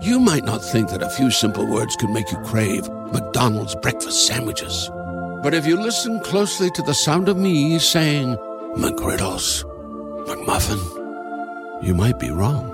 You might not think that a few simple words could make you crave McDonald's breakfast sandwiches. But if you listen closely to the sound of me saying McGriddles, McMuffin, you might be wrong.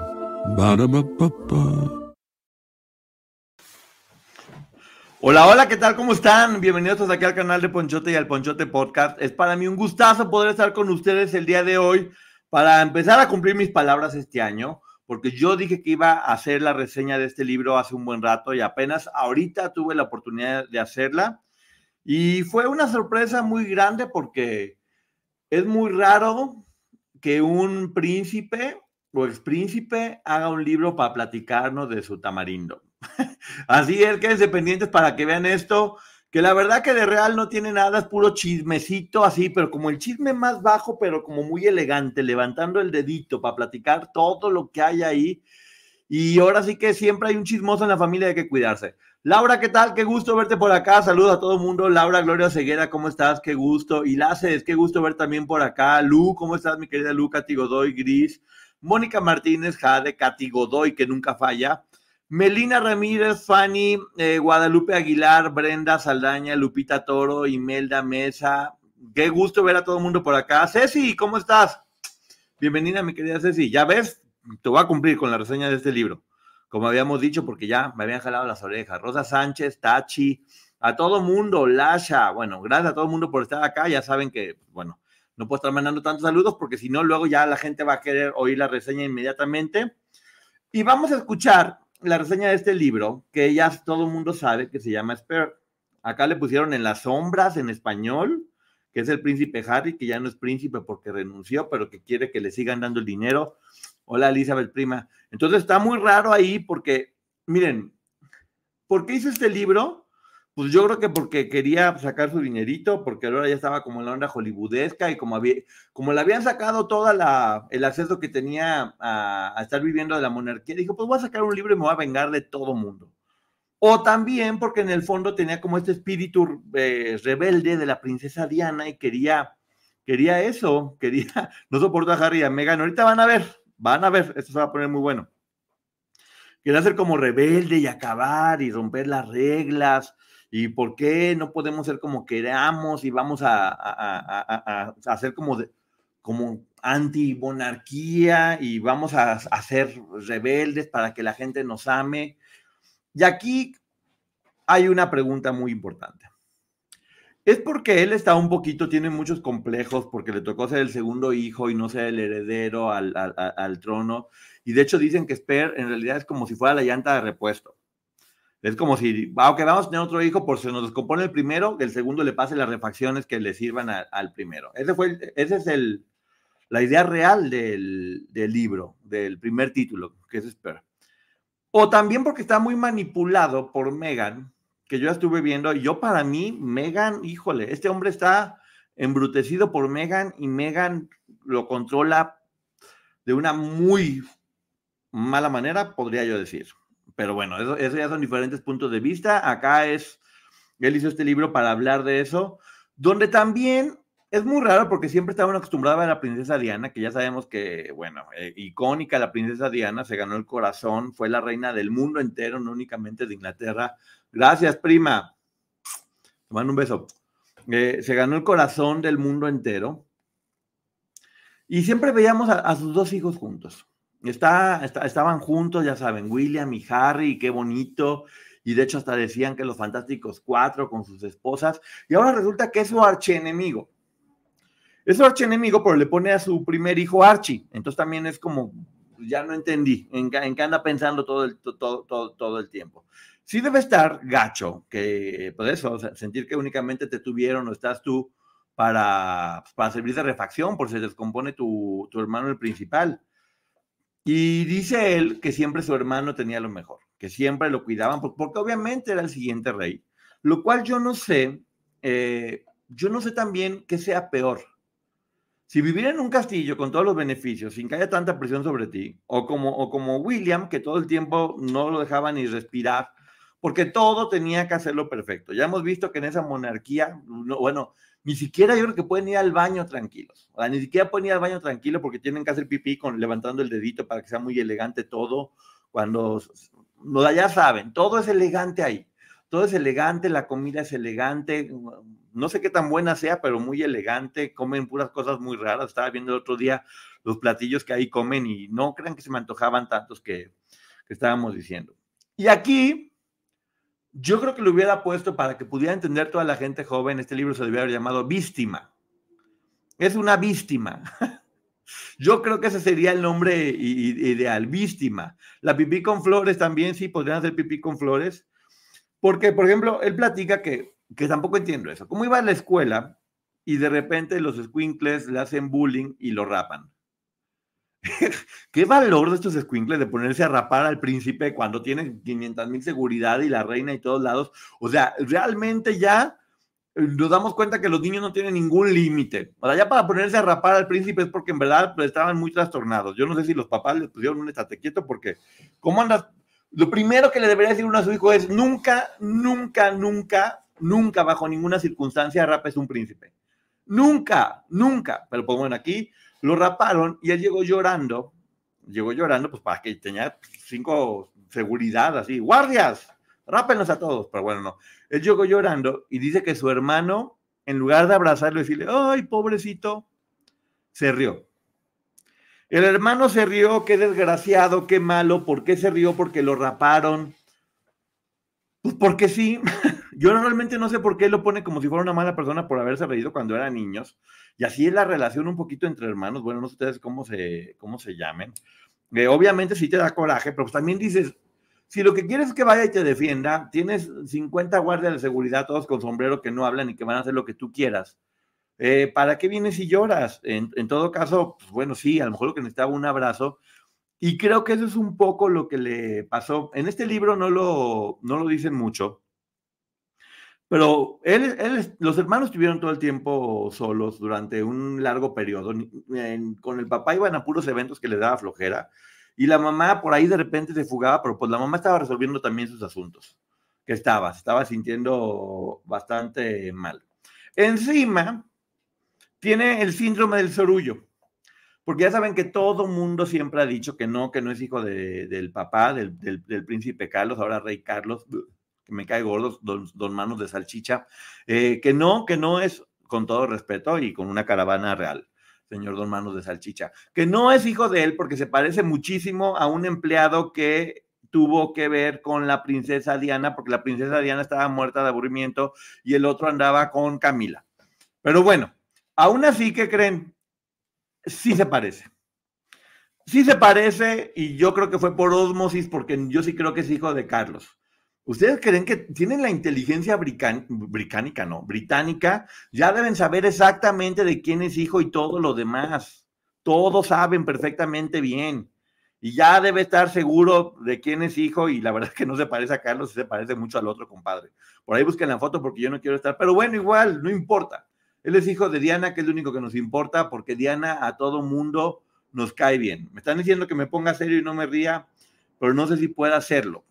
Hola, hola, ¿qué tal? ¿Cómo están? Bienvenidos aquí al canal de Ponchote y al Ponchote Podcast. Es para mí un gustazo poder estar con ustedes el día de hoy para empezar a cumplir mis palabras este año porque yo dije que iba a hacer la reseña de este libro hace un buen rato y apenas ahorita tuve la oportunidad de hacerla. Y fue una sorpresa muy grande porque es muy raro que un príncipe o expríncipe haga un libro para platicarnos de su tamarindo. Así es, quédense pendientes para que vean esto que la verdad que de real no tiene nada, es puro chismecito así, pero como el chisme más bajo, pero como muy elegante, levantando el dedito para platicar todo lo que hay ahí. Y ahora sí que siempre hay un chismoso en la familia, hay que cuidarse. Laura, ¿qué tal? Qué gusto verte por acá. Saludos a todo el mundo. Laura Gloria Ceguera, ¿cómo estás? Qué gusto. Y Laces, qué gusto ver también por acá. Lu, ¿cómo estás, mi querida Lu? Katy Godoy, Gris. Mónica Martínez, Jade, Katy Godoy, que nunca falla. Melina Ramírez, Fanny, eh, Guadalupe Aguilar, Brenda Saldaña, Lupita Toro, Imelda Mesa. Qué gusto ver a todo el mundo por acá. Ceci, ¿cómo estás? Bienvenida, mi querida Ceci. Ya ves, te voy a cumplir con la reseña de este libro, como habíamos dicho, porque ya me habían jalado las orejas. Rosa Sánchez, Tachi, a todo mundo, Lasha. Bueno, gracias a todo el mundo por estar acá. Ya saben que, bueno, no puedo estar mandando tantos saludos porque si no, luego ya la gente va a querer oír la reseña inmediatamente. Y vamos a escuchar la reseña de este libro, que ya todo el mundo sabe que se llama Spare. Acá le pusieron en las sombras en español, que es el príncipe Harry, que ya no es príncipe porque renunció, pero que quiere que le sigan dando el dinero. Hola, Elizabeth Prima. Entonces está muy raro ahí porque, miren, ¿por qué hizo este libro? Pues yo creo que porque quería sacar su dinerito, porque ahora ya estaba como en la onda hollywoodesca y como, había, como le habían sacado todo el acceso que tenía a, estar viviendo de la monarquía, dijo, pues voy a sacar un libro y me voy a vengar de todo mundo. O también porque en el fondo tenía como este espíritu eh, rebelde de la princesa Diana y quería, quería eso, quería, no soporta a Harry y a Meghan. Ahorita van a ver, van a ver, esto se va a poner muy bueno. Quería ser como rebelde y acabar y romper las reglas y por qué no podemos ser como queramos y vamos a, hacer como, como anti-monarquía y vamos a, a ser rebeldes para que la gente nos ame. Y aquí hay una pregunta muy importante. Es porque él está un poquito, tiene muchos complejos, porque le tocó ser el segundo hijo y no ser el heredero al, al, al trono. Y de hecho dicen que Sper en realidad es como si fuera la llanta de repuesto. Es como si, aunque vamos a tener otro hijo, por si nos descompone el primero, el segundo le pase las refacciones que le sirvan al primero. Ese fue, es el, la idea real del, del, libro, del primer título, que es espera. O también porque está muy manipulado por Megan, que yo ya estuve viendo, y yo para mí, Megan, híjole, este hombre está embrutecido por Megan y Megan lo controla de una muy mala manera, podría yo decir. Pero bueno, eso, ya son diferentes puntos de vista. Acá es, él hizo este libro para hablar de eso, donde también es muy raro porque siempre estaban acostumbrados a la princesa Diana, que ya sabemos que, bueno, eh, icónica la princesa Diana, se ganó el corazón, fue la reina del mundo entero, no únicamente de Inglaterra. Gracias, prima. Te mando un beso. Eh, se ganó el corazón del mundo entero. Y siempre veíamos a sus dos hijos juntos. Está, estaban juntos, ya saben, William y Harry, qué bonito. Y de hecho hasta decían que los Fantásticos Cuatro con sus esposas. Y ahora resulta que es su archienemigo. Es su archienemigo, pero le pone a su primer hijo Archie. Entonces también es como, ya no entendí en, qué anda pensando todo el, todo, todo, todo el tiempo. Sí debe estar gacho, que por pues eso, sentir que únicamente te tuvieron o estás tú para, para servir de refacción, por si se descompone tu, tu hermano el principal. Y dice él que siempre su hermano tenía lo mejor, que siempre lo cuidaban, porque obviamente era el siguiente rey, lo cual yo no sé, eh, yo no sé también qué sea peor. Si vivir en un castillo con todos los beneficios, sin que haya tanta presión sobre ti, o como, o como William, que todo el tiempo no lo dejaba ni respirar, porque todo tenía que hacerlo perfecto. Ya hemos visto que en esa monarquía, bueno, ni siquiera yo creo que pueden ir al baño tranquilos. O sea, ni siquiera pueden ir al baño tranquilo porque tienen que hacer pipí con, levantando el dedito para que sea muy elegante todo. Cuando, no, ya saben, todo es elegante ahí. Todo es elegante, la comida es elegante. No sé qué tan buena sea, pero muy elegante. Comen puras cosas muy raras. Estaba viendo el otro día los platillos que ahí comen y no crean que se me antojaban tantos que, que estábamos diciendo. Y aquí, yo creo que lo hubiera puesto para que pudiera entender toda la gente joven. Este libro se debiera haber llamado Víctima. Es una víctima. Yo creo que ese sería el nombre ideal, víctima. La pipí con flores también, sí, podrían hacer pipí con flores. Porque, por ejemplo, él platica que, que tampoco entiendo eso. ¿Cómo iba a la escuela y de repente los squinkles le hacen bullying y lo rapan? ¿Qué valor de estos squinkles de ponerse a rapar al príncipe cuando tienen 500 mil seguridad y la reina y todos lados? O sea, realmente ya eh, nos damos cuenta que los niños no tienen ningún límite. O sea, ya para ponerse a rapar al príncipe es porque en verdad pues, estaban muy trastornados. Yo no sé si los papás les pusieron un estate quieto porque, ¿cómo andas? Lo primero que le debería decir uno a su hijo es nunca, nunca, nunca, nunca, bajo ninguna circunstancia rapes un príncipe. Nunca, nunca. Pero pues bueno, aquí lo raparon y él llegó llorando, llegó llorando pues para que tenía cinco seguridad así, guardias, rápenos a todos, pero bueno, no. Él llegó llorando y dice que su hermano, en lugar de abrazarlo y decirle, ay, pobrecito, se rió. El hermano se rió, qué desgraciado, qué malo, ¿por qué se rió? Porque lo raparon. Pues porque sí. Yo realmente no sé por qué lo pone como si fuera una mala persona por haberse reído cuando eran niños. Y así es la relación un poquito entre hermanos. Bueno, no sé ustedes cómo se, cómo se llamen. Eh, obviamente sí te da coraje, pero pues también dices, si lo que quieres es que vaya y te defienda, tienes 50 guardias de seguridad, todos con sombrero que no hablan y que van a hacer lo que tú quieras. Eh, ¿Para qué vienes y lloras? En, todo caso, pues bueno, sí, a lo mejor lo que necesitaba un abrazo. Y creo que eso es un poco lo que le pasó. En este libro no lo, no lo dicen mucho, pero él, él, los hermanos estuvieron todo el tiempo solos durante un largo periodo. con el papá iban a puros eventos que le daba flojera. Y la mamá por ahí de repente se fugaba, pero pues la mamá estaba resolviendo también sus asuntos. Que estaba, estaba sintiendo bastante mal. Encima, tiene el síndrome del sorullo. Porque ya saben que todo mundo siempre ha dicho que no, que no es hijo del papá, del príncipe Carlos, ahora rey Carlos que me cae gordo, don, Manos de Salchicha, eh, que no, que no es, con todo respeto y con una caravana real, señor Don Manos de Salchicha, que no es hijo de él porque se parece muchísimo a un empleado que tuvo que ver con la princesa Diana, porque la princesa Diana estaba muerta de aburrimiento y el otro andaba con Camila. Pero bueno, aún así, ¿qué creen? Sí se parece. Sí se parece y yo creo que fue por osmosis porque yo sí creo que es hijo de Carlos. ¿Ustedes creen que tienen la inteligencia británica, no? Británica, ya deben saber exactamente de quién es hijo y todo lo demás. Todos saben perfectamente bien. Y ya debe estar seguro de quién es hijo y la verdad es que no se parece a Carlos, se parece mucho al otro compadre. Por ahí busquen la foto porque yo no quiero estar, pero bueno, igual, no importa. Él es hijo de Diana, que es lo único que nos importa, porque Diana a todo mundo nos cae bien. Me están diciendo que me ponga serio y no me ría, pero no sé si pueda hacerlo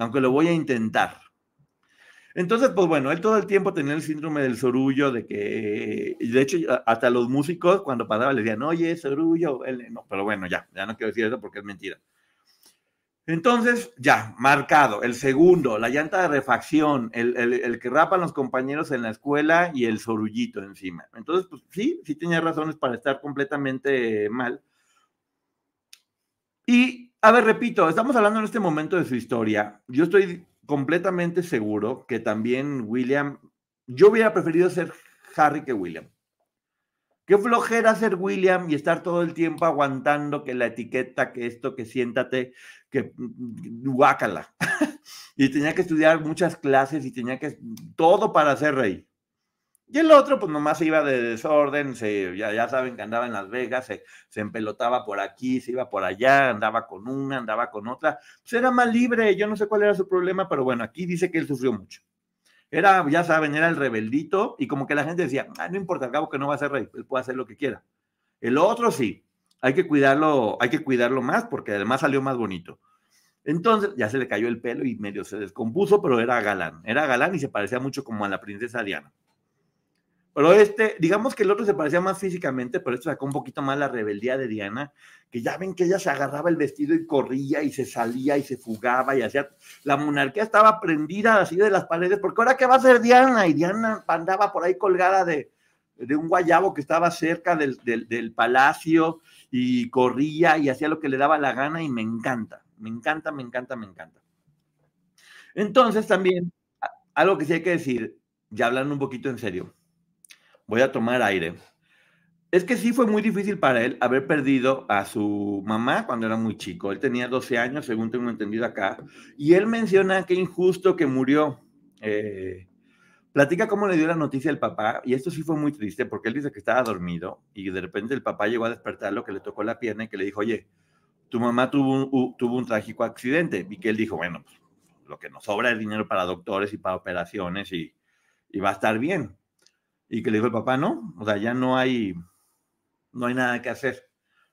aunque lo voy a intentar. Entonces, pues bueno, él todo el tiempo tenía el síndrome del sorullo, de que, de hecho, hasta los músicos cuando pasaba le decían, oye, sorullo, no, pero bueno, ya, ya no quiero decir eso porque es mentira. Entonces, ya, marcado, el segundo, la llanta de refacción, el, el, que rapan los compañeros en la escuela y el sorullito encima. Entonces, pues sí, sí tenía razones para estar completamente mal. Y a ver, repito, estamos hablando en este momento de su historia. Yo estoy completamente seguro que también William, yo hubiera preferido ser Harry que William. Qué flojera ser William y estar todo el tiempo aguantando que la etiqueta, que esto, que siéntate, que mm, guácala. y tenía que estudiar muchas clases y tenía que todo para ser rey. Y el otro, pues nomás iba de desorden, se, ya, ya saben que andaba en Las Vegas, se, se, empelotaba por aquí, se iba por allá, andaba con una, andaba con otra. Pues era más libre, yo no sé cuál era su problema, pero bueno, aquí dice que él sufrió mucho. Era, ya saben, era el rebeldito y como que la gente decía, ah, no importa, al cabo que no va a ser rey, él puede hacer lo que quiera. El otro sí, hay que cuidarlo, hay que cuidarlo más porque además salió más bonito. Entonces ya se le cayó el pelo y medio se descompuso, pero era galán, era galán y se parecía mucho como a la princesa Diana. Pero este, digamos que el otro se parecía más físicamente, pero esto sacó un poquito más la rebeldía de Diana, que ya ven que ella se agarraba el vestido y corría y se salía y se fugaba y hacía. La monarquía estaba prendida así de las paredes, porque ahora qué va a ser Diana, y Diana andaba por ahí colgada de, de un guayabo que estaba cerca del, del, del palacio y corría y hacía lo que le daba la gana y me encanta, me encanta, me encanta, me encanta. Entonces también, algo que sí hay que decir, ya hablando un poquito en serio voy a tomar aire. Es que sí fue muy difícil para él haber perdido a su mamá cuando era muy chico. Él tenía 12 años, según tengo entendido acá, y él menciona que injusto que murió. Eh, platica cómo le dio la noticia al papá, y esto sí fue muy triste porque él dice que estaba dormido y de repente el papá llegó a despertarlo, que le tocó la pierna y que le dijo, oye, tu mamá tuvo un, trágico accidente. Y que él dijo, bueno, pues, lo que nos sobra es dinero para doctores y para operaciones y va a estar bien. Y que le dijo el papá, no, o sea, ya no hay, no hay nada que hacer.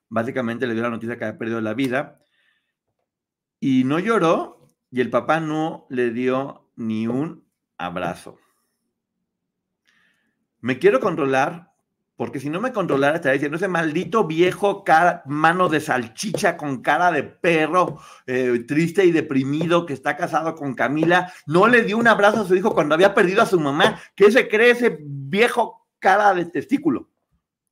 Básicamente le dio la noticia que había perdido la vida y no lloró y el papá no le dio ni un abrazo. Me quiero controlar porque si no me controlara estaría diciendo ese maldito viejo cara, mano de salchicha con cara de perro, eh, triste y deprimido que está casado con Camila, no le dio un abrazo a su hijo cuando había perdido a su mamá. ¿Qué se cree ese viejo cara de testículo?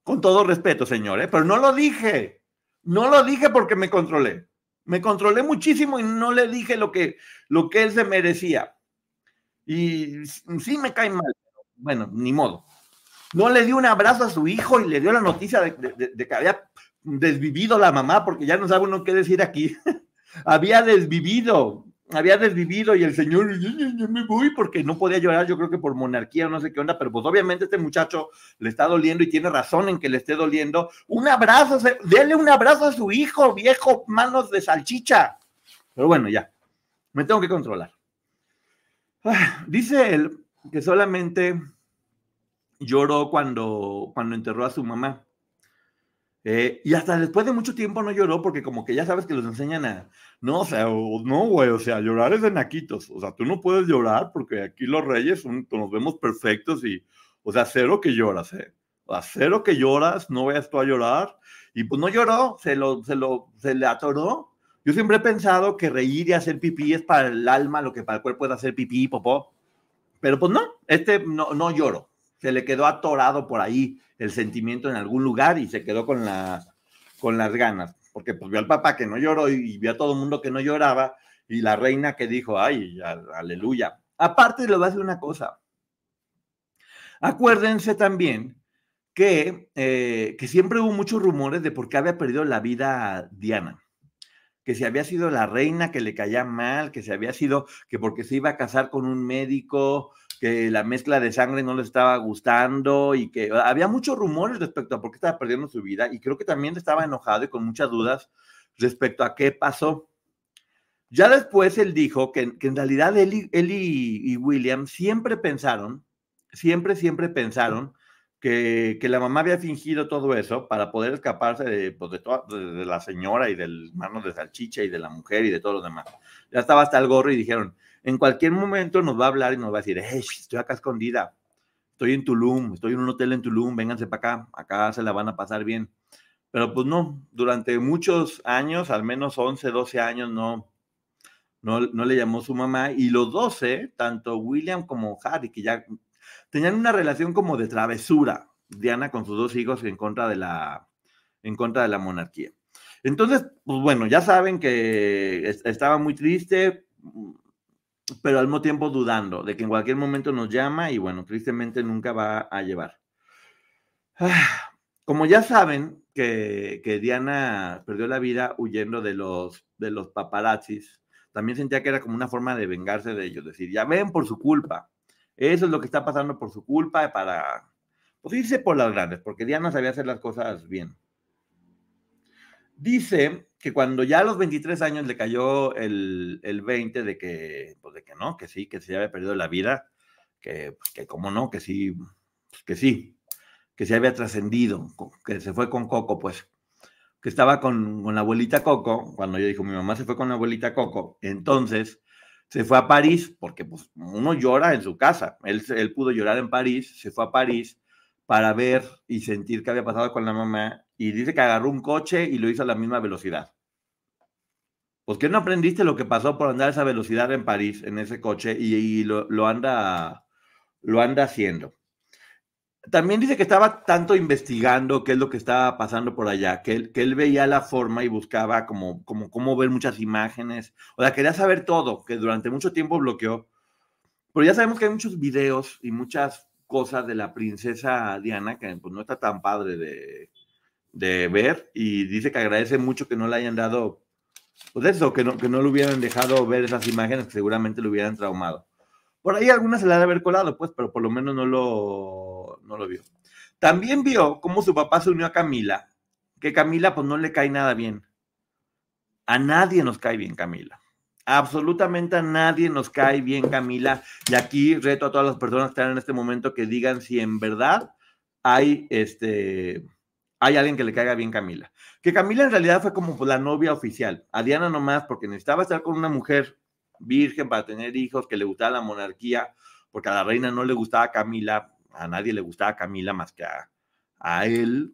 Con todo respeto, señor, ¿eh? pero no lo dije. No lo dije porque me controlé. Me controlé muchísimo y no le dije lo que, lo que él se merecía. Y sí me cae mal. Bueno, ni modo no le dio un abrazo a su hijo y le dio la noticia de, que había desvivido la mamá, porque ya no sabe uno qué decir aquí. había desvivido, había desvivido y el señor, yo, me voy porque no podía llorar, yo creo que por monarquía o no sé qué onda, pero pues obviamente este muchacho le está doliendo y tiene razón en que le esté doliendo. Un abrazo, déle un abrazo a su hijo, viejo, manos de salchicha. Pero bueno, ya, me tengo que controlar. Ah, dice él que solamente lloró cuando, cuando enterró a su mamá. Eh, y hasta después de mucho tiempo no lloró porque como que ya sabes que los enseñan a, no, o sea, no, güey, o sea, llorar es de naquitos, o sea, tú no puedes llorar porque aquí los reyes nos vemos perfectos y, o sea, cero que lloras, ¿eh? O sea, cero que lloras, no vayas tú a llorar. Y pues no lloró, se lo, se lo, se le atoró. Yo siempre he pensado que reír y hacer pipí es para el alma lo que para el cuerpo es hacer pipí y popó. Pero pues no, este no, no lloró se le quedó atorado por ahí el sentimiento en algún lugar y se quedó con, la, con las ganas, porque pues vio al papá que no lloró y, vio a todo el mundo que no lloraba y la reina que dijo, ay, aleluya. Aparte, le voy a decir una cosa. Acuérdense también que, eh, que siempre hubo muchos rumores de por qué había perdido la vida Diana que si había sido la reina que le caía mal, que se había sido, que porque se iba a casar con un médico, que la mezcla de sangre no le estaba gustando y que había muchos rumores respecto a por qué estaba perdiendo su vida y creo que también estaba enojado y con muchas dudas respecto a qué pasó. Ya después él dijo que, en realidad él, y, y, William siempre pensaron, siempre, siempre pensaron que, que, la mamá había fingido todo eso para poder escaparse de, pues de, de, la señora y del mano de salchicha y de la mujer y de todos los demás. Ya estaba hasta el gorro y dijeron, en cualquier momento nos va a hablar y nos va a decir, estoy acá escondida, estoy en Tulum, estoy en un hotel en Tulum, vénganse para acá, acá se la van a pasar bien. Pero pues no, durante muchos años, al menos 11, 12 años, no, no, no le llamó su mamá. Y los 12, tanto William como Harry, que ya tenían una relación como de travesura, Diana con sus dos hijos en contra de la, en contra de la monarquía. Entonces, pues bueno, ya saben que estaba muy triste, pero al mismo tiempo dudando de que en cualquier momento nos llama y bueno, tristemente nunca va a llevar. Como ya saben que, que Diana perdió la vida huyendo de los, de los paparazzis, también sentía que era como una forma de vengarse de ellos, decir, ya ven por su culpa. Eso es lo que está pasando por su culpa para, pues irse por las grandes, porque Diana sabía hacer las cosas bien. Dice que cuando ya a los 23 años le cayó el, el 20 de que, pues de que no, que sí, que se había perdido la vida, que, pues que como no, que sí, pues que sí, que se había trascendido, que se fue con Coco, pues, que estaba con, con, la abuelita Coco, cuando yo dijo, mi mamá se fue con la abuelita Coco, entonces se fue a París, porque pues uno llora en su casa, él, él pudo llorar en París, se fue a París para ver y sentir qué había pasado con la mamá y dice que agarró un coche y lo hizo a la misma velocidad. ¿Por qué no aprendiste lo que pasó por andar a esa velocidad en París, en ese coche, y, lo, anda, lo anda haciendo? También dice que estaba tanto investigando qué es lo que estaba pasando por allá, que él, que él veía la forma y buscaba como, como cómo ver muchas imágenes, o sea, quería saber todo, que durante mucho tiempo bloqueó. Pero ya sabemos que hay muchos videos y muchas cosas de la princesa Diana que pues, no está tan padre de, de ver y dice que agradece mucho que no le hayan dado, pues eso, que no, que no le hubieran dejado ver esas imágenes que seguramente le hubieran traumado. Por ahí algunas se le ha de haber colado, pues, pero por lo menos no lo, no lo vio. También vio cómo su papá se unió a Camila, que Camila pues no le cae nada bien. A nadie nos cae bien Camila. Absolutamente a nadie nos cae bien Camila. Y aquí reto a todas las personas que están en este momento que digan si en verdad hay este hay alguien que le caiga bien Camila. Que Camila en realidad fue como la novia oficial. A Diana nomás porque necesitaba estar con una mujer virgen para tener hijos, que le gustaba la monarquía, porque a la reina no le gustaba Camila, a nadie le gustaba Camila más que a, a él,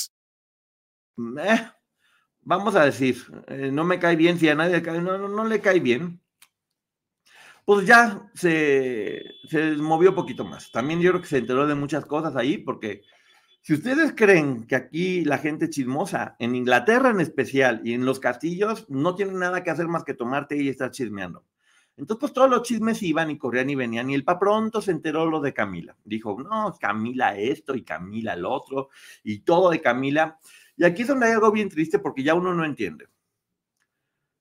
Eh, vamos a decir, eh, no me cae bien, si a nadie le cae, no, no, le cae bien, pues ya se, se movió poquito más. También yo creo que se enteró de muchas cosas ahí, porque si ustedes creen que aquí la gente chismosa, en Inglaterra en especial y en los castillos, no tienen nada que hacer más que tomarte y estar chismeando. Entonces, pues todos los chismes iban y corrían y venían, y el pa pronto se enteró lo de Camila. Dijo, no, Camila esto y Camila el otro, y todo de Camila. Y aquí es donde hay algo bien triste porque ya uno no entiende.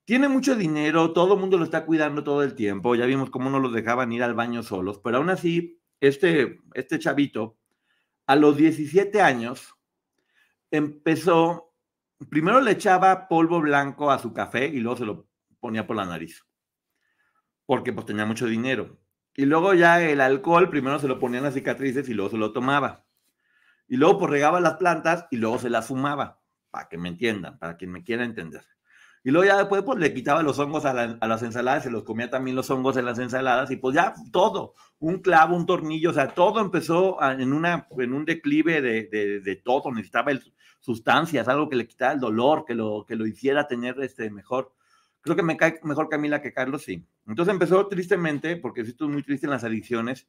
Tiene mucho dinero, todo el mundo lo está cuidando todo el tiempo, ya vimos cómo no los dejaban ir al baño solos, pero aún así, este, este chavito, a los 17 años, empezó, primero le echaba polvo blanco a su café y luego se lo ponía por la nariz, porque pues tenía mucho dinero. Y luego ya el alcohol, primero se lo ponía en las cicatrices y luego se lo tomaba. Y luego pues regaba las plantas y luego se las fumaba, para que me entiendan, para quien me quiera entender. Y luego ya después pues le quitaba los hongos a, las ensaladas, se los comía también los hongos en las ensaladas y pues ya todo, un clavo, un tornillo, o sea, todo empezó en, una, en un declive de, de, todo, necesitaba sustancias, algo que le quitara el dolor, que lo, que lo hiciera tener este, mejor. Creo que me cae mejor Camila que Carlos, sí. Entonces empezó tristemente, porque estoy muy triste en las adicciones,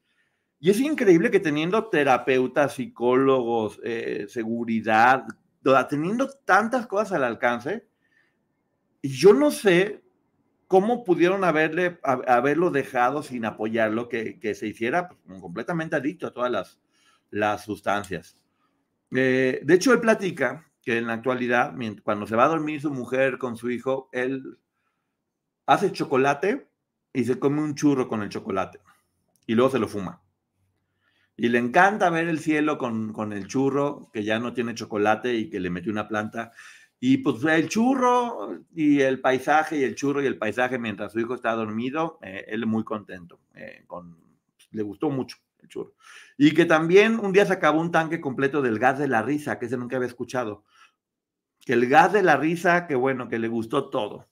y es increíble que teniendo terapeutas, psicólogos, eh, seguridad, teniendo tantas cosas al alcance, yo no sé cómo pudieron haberle, haberlo dejado sin apoyarlo, que, que se hiciera pues, completamente adicto a todas las, las sustancias. Eh, de hecho, él platica que en la actualidad, cuando se va a dormir su mujer con su hijo, él hace chocolate y se come un churro con el chocolate y luego se lo fuma. Y le encanta ver el cielo con, el churro, que ya no tiene chocolate y que le metió una planta. Y pues el churro y el paisaje y el churro y el paisaje mientras su hijo está dormido, eh, él muy contento. Eh, con, le gustó mucho el churro. Y que también un día se acabó un tanque completo del gas de la risa, que ese nunca había escuchado. Que el gas de la risa, que bueno, que le gustó todo.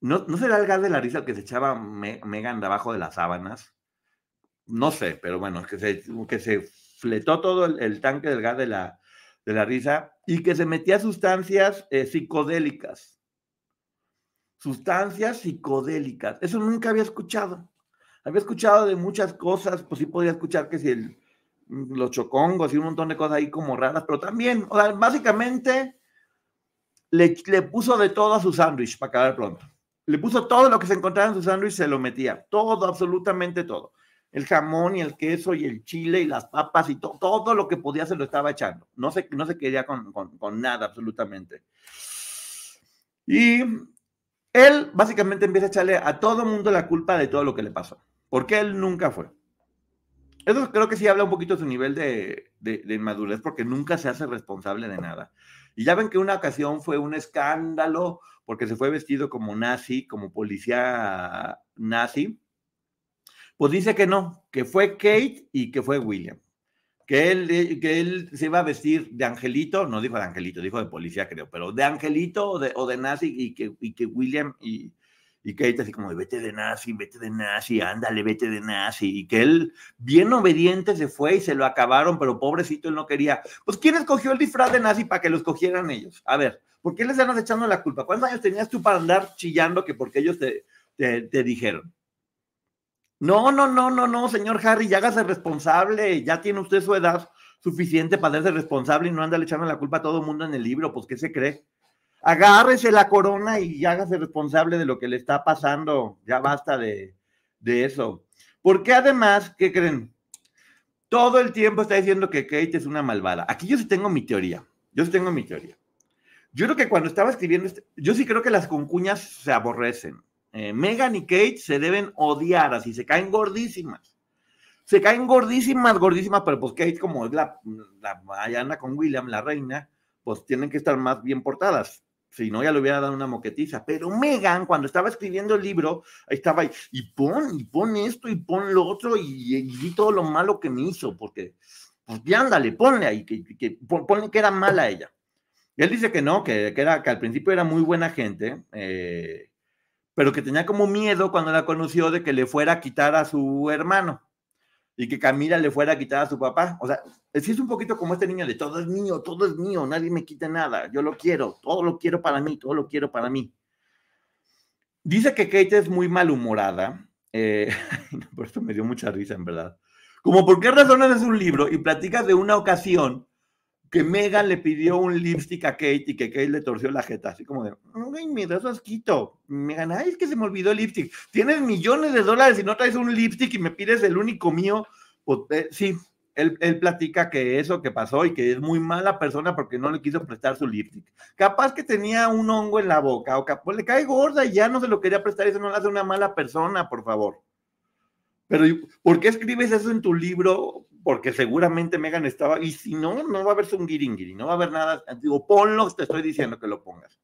¿No, ¿no será el gas de la risa el que se echaba Megan de abajo de las sábanas? No sé, pero bueno, que se, que se fletó todo el, tanque del gas de la, de la risa y que se metía sustancias eh, psicodélicas. Sustancias psicodélicas. Eso nunca había escuchado. Había escuchado de muchas cosas, pues sí podía escuchar que si el, los chocongos y un montón de cosas ahí como raras, pero también, o sea, básicamente le, le puso de todo a su sándwich para acabar pronto. Le puso todo lo que se encontraba en su sándwich, se lo metía, todo, absolutamente todo. El jamón y el queso y el chile y las papas y todo lo que podía se lo estaba echando. No se, no se quería con, con, nada, absolutamente. Y él básicamente empieza a echarle a todo mundo la culpa de todo lo que le pasó, porque él nunca fue. Eso creo que sí habla un poquito de su nivel de, de, inmadurez, porque nunca se hace responsable de nada. Y ya ven que una ocasión fue un escándalo porque se fue vestido como nazi, como policía nazi. Pues dice que no, que fue Kate y que fue William. Que él, que él se iba a vestir de angelito, no dijo de angelito, dijo de policía creo, pero de angelito o de, nazi y que, y que William y, y Kate así como, vete de nazi, vete de nazi, ándale, vete de nazi. Y que él, bien obediente, se fue y se lo acabaron, pero pobrecito él no quería. Pues, ¿quién escogió el disfraz de nazi para que lo escogieran ellos? A ver, ¿por qué les andas echando la culpa? ¿Cuántos años tenías tú para andar chillando que porque ellos te, te dijeron? No, no, no, no, no, señor Harry, ya hágase responsable, ya tiene usted su edad suficiente para ser responsable y no anda echando la culpa a todo el mundo en el libro, pues ¿qué se cree? agárrese la corona y hágase responsable de lo que le está pasando. Ya basta de, eso. Porque además, ¿qué creen? Todo el tiempo está diciendo que Kate es una malvada. Aquí yo sí tengo mi teoría. Yo sí tengo mi teoría. Yo creo que cuando estaba escribiendo, este, yo sí creo que las concuñas se aborrecen. Eh, Megan y Kate se deben odiar, así se caen gordísimas. Se caen gordísimas, gordísimas, pero pues Kate, como es la, la anda con William, la reina, pues tienen que estar más bien portadas. Si no, ya le hubiera dado una moquetiza. Pero Megan, cuando estaba escribiendo el libro, ahí estaba, y pon, y pon esto, y pon lo otro, y, y, todo lo malo que me hizo, porque, pues ya ándale, ponle ahí, que, que, ponle que era mala ella. Y él dice que no, que, que, era, que al principio era muy buena gente, eh, pero que tenía como miedo cuando la conoció de que le fuera a quitar a su hermano y que Camila le fuera a quitar a su papá. O sea, es un poquito como este niño de todo es mío, todo es mío, nadie me quita nada, yo lo quiero, todo lo quiero para mí, todo lo quiero para mí. Dice que Kate es muy malhumorada, eh, por esto me dio mucha risa en verdad. Como por qué razones es un libro y platica de una ocasión que Megan le pidió un lipstick a Kate y que Kate le torció la jeta, así como de, ay, me das asquito. Megan, ay, es que se me olvidó el lipstick. Tienes millones de dólares y no traes un lipstick y me pides el único mío. Pues, eh, sí, él, él, platica que eso que pasó y que es muy mala persona porque no le quiso prestar su lipstick. Capaz que tenía un hongo en la boca o capaz le cae gorda y ya no se lo quería prestar. Eso no le hace una mala persona, por favor. Pero, ¿por qué escribes eso en tu libro? Porque seguramente Megan estaba, y si no, no va a haber un guiringiri, no va a haber nada. Digo, ponlo, te estoy diciendo que lo pongas.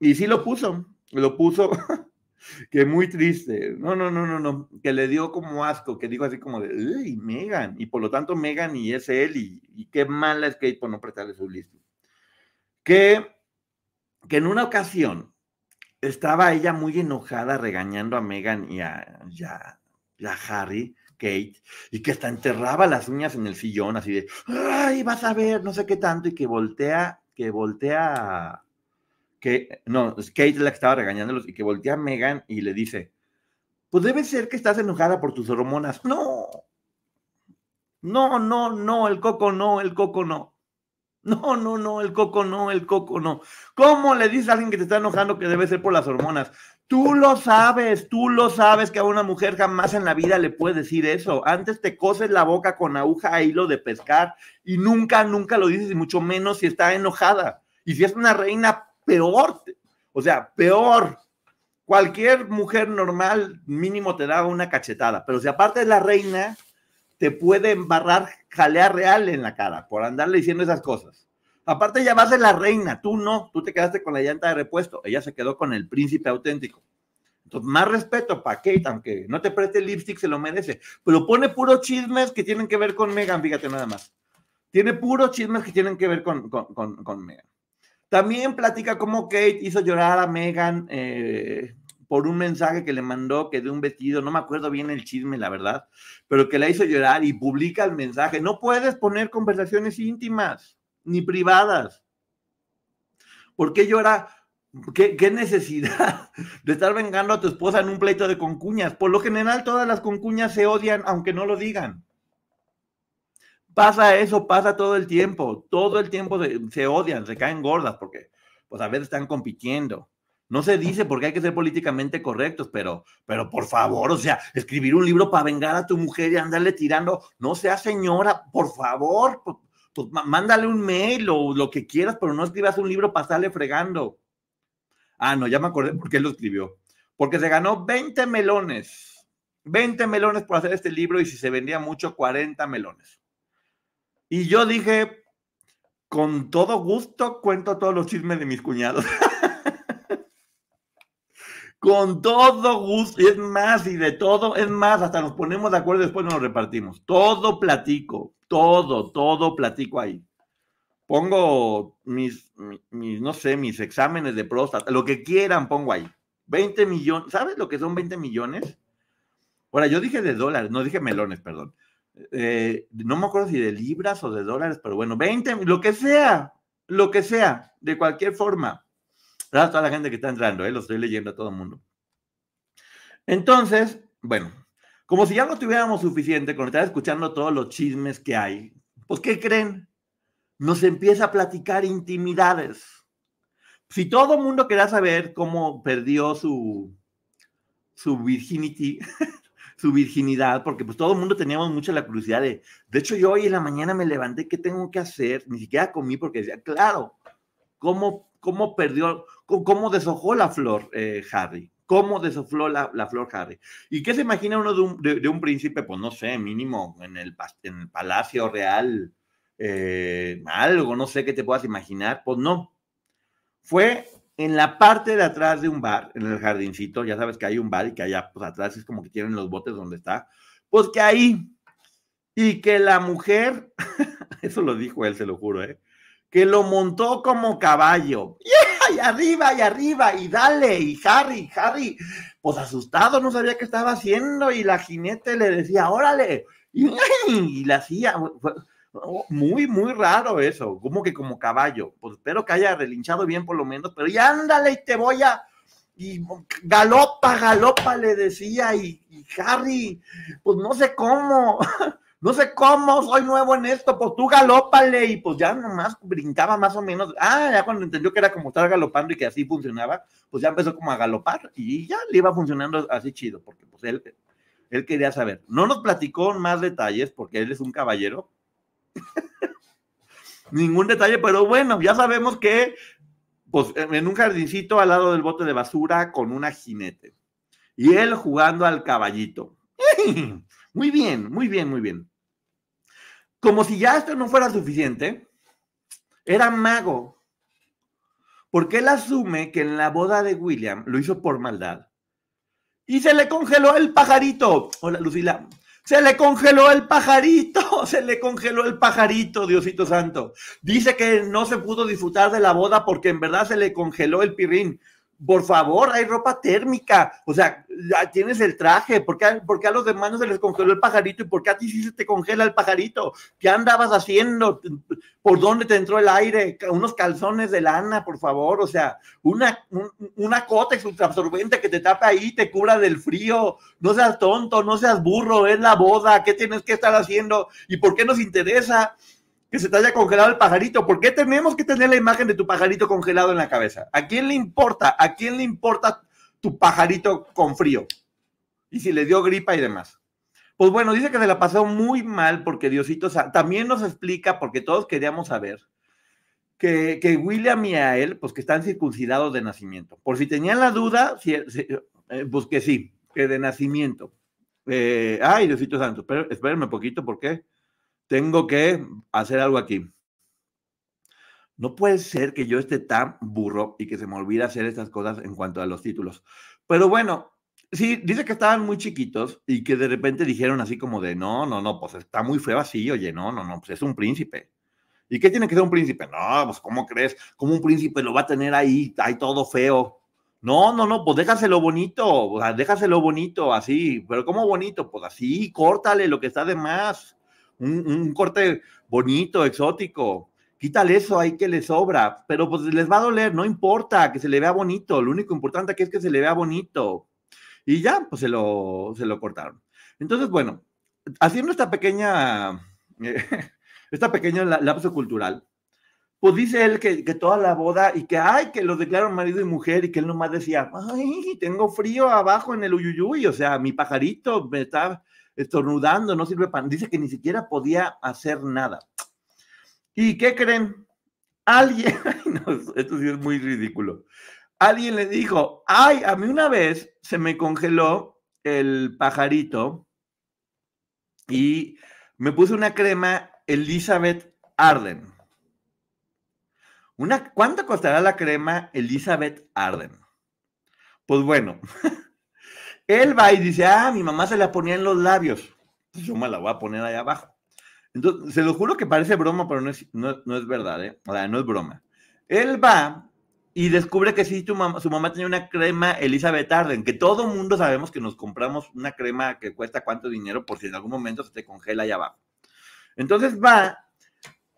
Y sí lo puso, lo puso, que muy triste. No, no, no, no, no, que le dio como asco, que dijo así como de, uy, Megan, y por lo tanto Megan y es él, y, qué mala es que por no prestarle su listo. Que, que en una ocasión estaba ella muy enojada regañando a Megan y a, y a Harry Kate, y que hasta enterraba las uñas en el sillón, así de, ay, vas a ver, no sé qué tanto, y que voltea, que voltea, que, no, Kate es la que estaba regañándolos, y que voltea a Megan y le dice, pues debe ser que estás enojada por tus hormonas. No, no, no, no, el coco no, el coco no. No, no, no, el coco no, el coco no. ¿Cómo le dices a alguien que te está enojando que debe ser por las hormonas? Tú lo sabes, tú lo sabes que a una mujer jamás en la vida le puedes decir eso. Antes te coses la boca con aguja a hilo de pescar y nunca, nunca lo dices, y mucho menos si está enojada. Y si es una reina, peor. O sea, peor. Cualquier mujer normal mínimo te da una cachetada, pero si aparte es la reina, te puede embarrar jalea real en la cara por andarle diciendo esas cosas. Aparte, ya vas de la reina, tú no, tú te quedaste con la llanta de repuesto, ella se quedó con el príncipe auténtico. Entonces, más respeto para Kate, aunque no te preste el lipstick, se lo merece. Pero pone puros chismes que tienen que ver con Megan, fíjate nada más. Tiene puros chismes que tienen que ver con, con, Megan. También platica cómo Kate hizo llorar a Megan eh, por un mensaje que le mandó que de un vestido, no me acuerdo bien el chisme, la verdad, pero que la hizo llorar y publica el mensaje. No puedes poner conversaciones íntimas ni privadas. ¿Por qué llora ¿Qué, ¿Qué, necesidad de estar vengando a tu esposa en un pleito de concuñas? Por lo general, todas las concuñas se odian, aunque no lo digan. Pasa eso, pasa todo el tiempo. Todo el tiempo se, se odian, se caen gordas, porque pues a veces están compitiendo. No se dice porque hay que ser políticamente correctos, pero, pero por favor, o sea, escribir un libro para vengar a tu mujer y andarle tirando, no sea señora, por favor, pues, mándale un mail o lo que quieras, pero no escribas un libro para estarle fregando. Ah, no, ya me acordé por qué lo escribió. Porque se ganó 20 melones. 20 melones por hacer este libro y si se vendía mucho, 40 melones. Y yo dije, con todo gusto cuento todos los chismes de mis cuñados. Con todo gusto, y es más, y de todo, es más, hasta nos ponemos de acuerdo y después nos repartimos. Todo platico, todo, todo platico ahí. Pongo mis, mis, no sé, mis exámenes de próstata, lo que quieran pongo ahí. 20 millones, ¿sabes lo que son 20 millones? Ahora, yo dije de dólares, no dije melones, perdón. Eh, no me acuerdo si de libras o de dólares, pero bueno, 20, lo que sea, lo que sea, de cualquier forma. Gracias a toda la gente que está entrando, ¿eh? lo estoy leyendo a todo el mundo. Entonces, bueno, como si ya no tuviéramos suficiente con estar escuchando todos los chismes que hay, pues ¿qué creen? Nos empieza a platicar intimidades. Si todo el mundo quería saber cómo perdió su, su virginity, su virginidad, porque pues todo el mundo teníamos mucha la curiosidad de, de hecho yo hoy en la mañana me levanté, ¿qué tengo que hacer? Ni siquiera comí porque decía, claro, ¿cómo cómo perdió, cómo deshojó la flor eh, Harry, cómo deshojó la, la, flor Harry. ¿Y qué se imagina uno de un, de, un, príncipe? Pues no sé, mínimo en el, en el palacio real, eh, algo, no sé qué te puedas imaginar. Pues no. Fue en la parte de atrás de un bar, en el jardincito, ya sabes que hay un bar y que allá pues atrás es como que tienen los botes donde está, pues que ahí, y que la mujer, eso lo dijo él, se lo juro, ¿eh? que lo montó como caballo. Y arriba, y arriba, y dale, y Harry, Harry, pues asustado, no sabía qué estaba haciendo, y la jinete le decía, órale, y, y le hacía, muy, muy raro eso, como que como caballo. Pues espero que haya relinchado bien por lo menos, pero ya ándale y te voy a, y galopa, galopa, le decía, y, y Harry, pues no sé cómo. no sé cómo, soy nuevo en esto, pues tú galópale, y pues ya nomás brincaba más o menos, ah, ya cuando entendió que era como estar galopando y que así funcionaba, pues ya empezó como a galopar y ya le iba funcionando así chido, porque pues él, él quería saber. No nos platicó más detalles, porque él es un caballero. Ningún detalle, pero bueno, ya sabemos que, pues en un jardincito al lado del bote de basura con una jinete. Y él jugando al caballito. Muy bien, muy bien, muy bien. Como si ya esto no fuera suficiente, era mago. Porque él asume que en la boda de William lo hizo por maldad. Y se le congeló el pajarito. Hola, Lucila. Se le congeló el pajarito, se le congeló el pajarito, Diosito Santo. Dice que no se pudo disfrutar de la boda porque en verdad se le congeló el pirrín por favor, hay ropa térmica, o sea, tienes el traje, ¿por qué, a los demás no se les congeló el pajarito y por qué a ti sí se te congela el pajarito? ¿Qué andabas haciendo? ¿Por dónde te entró el aire? Unos calzones de lana, por favor, o sea, una, una cota absorbente que te tape ahí, te cubra del frío, no seas tonto, no seas burro, es la boda, ¿qué tienes que estar haciendo? ¿Y por qué nos interesa? Que se te haya congelado el pajarito. ¿Por qué tenemos que tener la imagen de tu pajarito congelado en la cabeza? ¿A quién le importa? ¿A quién le importa tu pajarito con frío? Y si le dio gripa y demás. Pues bueno, dice que se la pasó muy mal porque Diosito también nos explica, porque todos queríamos saber, que, William y a él, pues que están circuncidados de nacimiento. Por si tenían la duda, eh, pues que sí, que de nacimiento. Eh, ay, Diosito Santo, espérenme un poquito, ¿por qué? Tengo que hacer algo aquí. No puede ser que yo esté tan burro y que se me olvide hacer estas cosas en cuanto a los títulos. Pero bueno, sí, dice que estaban muy chiquitos y que de repente dijeron así como de, no, no, no, pues está muy feo así, oye, no, no, no, pues es un príncipe. ¿Y qué tiene que ser un príncipe? No, pues ¿cómo crees? ¿Cómo un príncipe lo va a tener ahí, ahí todo feo? No, no, no, pues déjaselo bonito, o sea, déjaselo bonito, así, pero ¿cómo bonito? Pues así, córtale lo que está de más un, corte bonito, exótico. quítale eso ahí que le sobra, pero pues les va a doler, no importa, que se le vea bonito, lo único importante aquí es que se le vea bonito. Y ya, pues se lo, se lo cortaron. Entonces, bueno, haciendo esta pequeña, esta pequeña lapso cultural, pues dice él que, que, toda la boda y que, ay, que los declararon marido y mujer y que él nomás decía, ay, tengo frío abajo en el uyuyuy, o sea, mi pajarito me está estornudando, no sirve para, dice que ni siquiera podía hacer nada. ¿Y qué creen? Alguien, esto sí es muy ridículo, alguien le dijo, ay, a mí una vez se me congeló el pajarito y me puse una crema Elizabeth Arden. Una, ¿Cuánto costará la crema Elizabeth Arden? Pues bueno, él va y dice, ah, mi mamá se la ponía en los labios. Pues yo me la voy a poner ahí abajo. Entonces, se lo juro que parece broma, pero no es, no, es verdad, ¿eh? O sea, no es broma. Él va y descubre que sí, mamá, su mamá tenía una crema Elizabeth Arden, que todo mundo sabemos que nos compramos una crema que cuesta cuánto dinero por si en algún momento se te congela allá abajo. Entonces va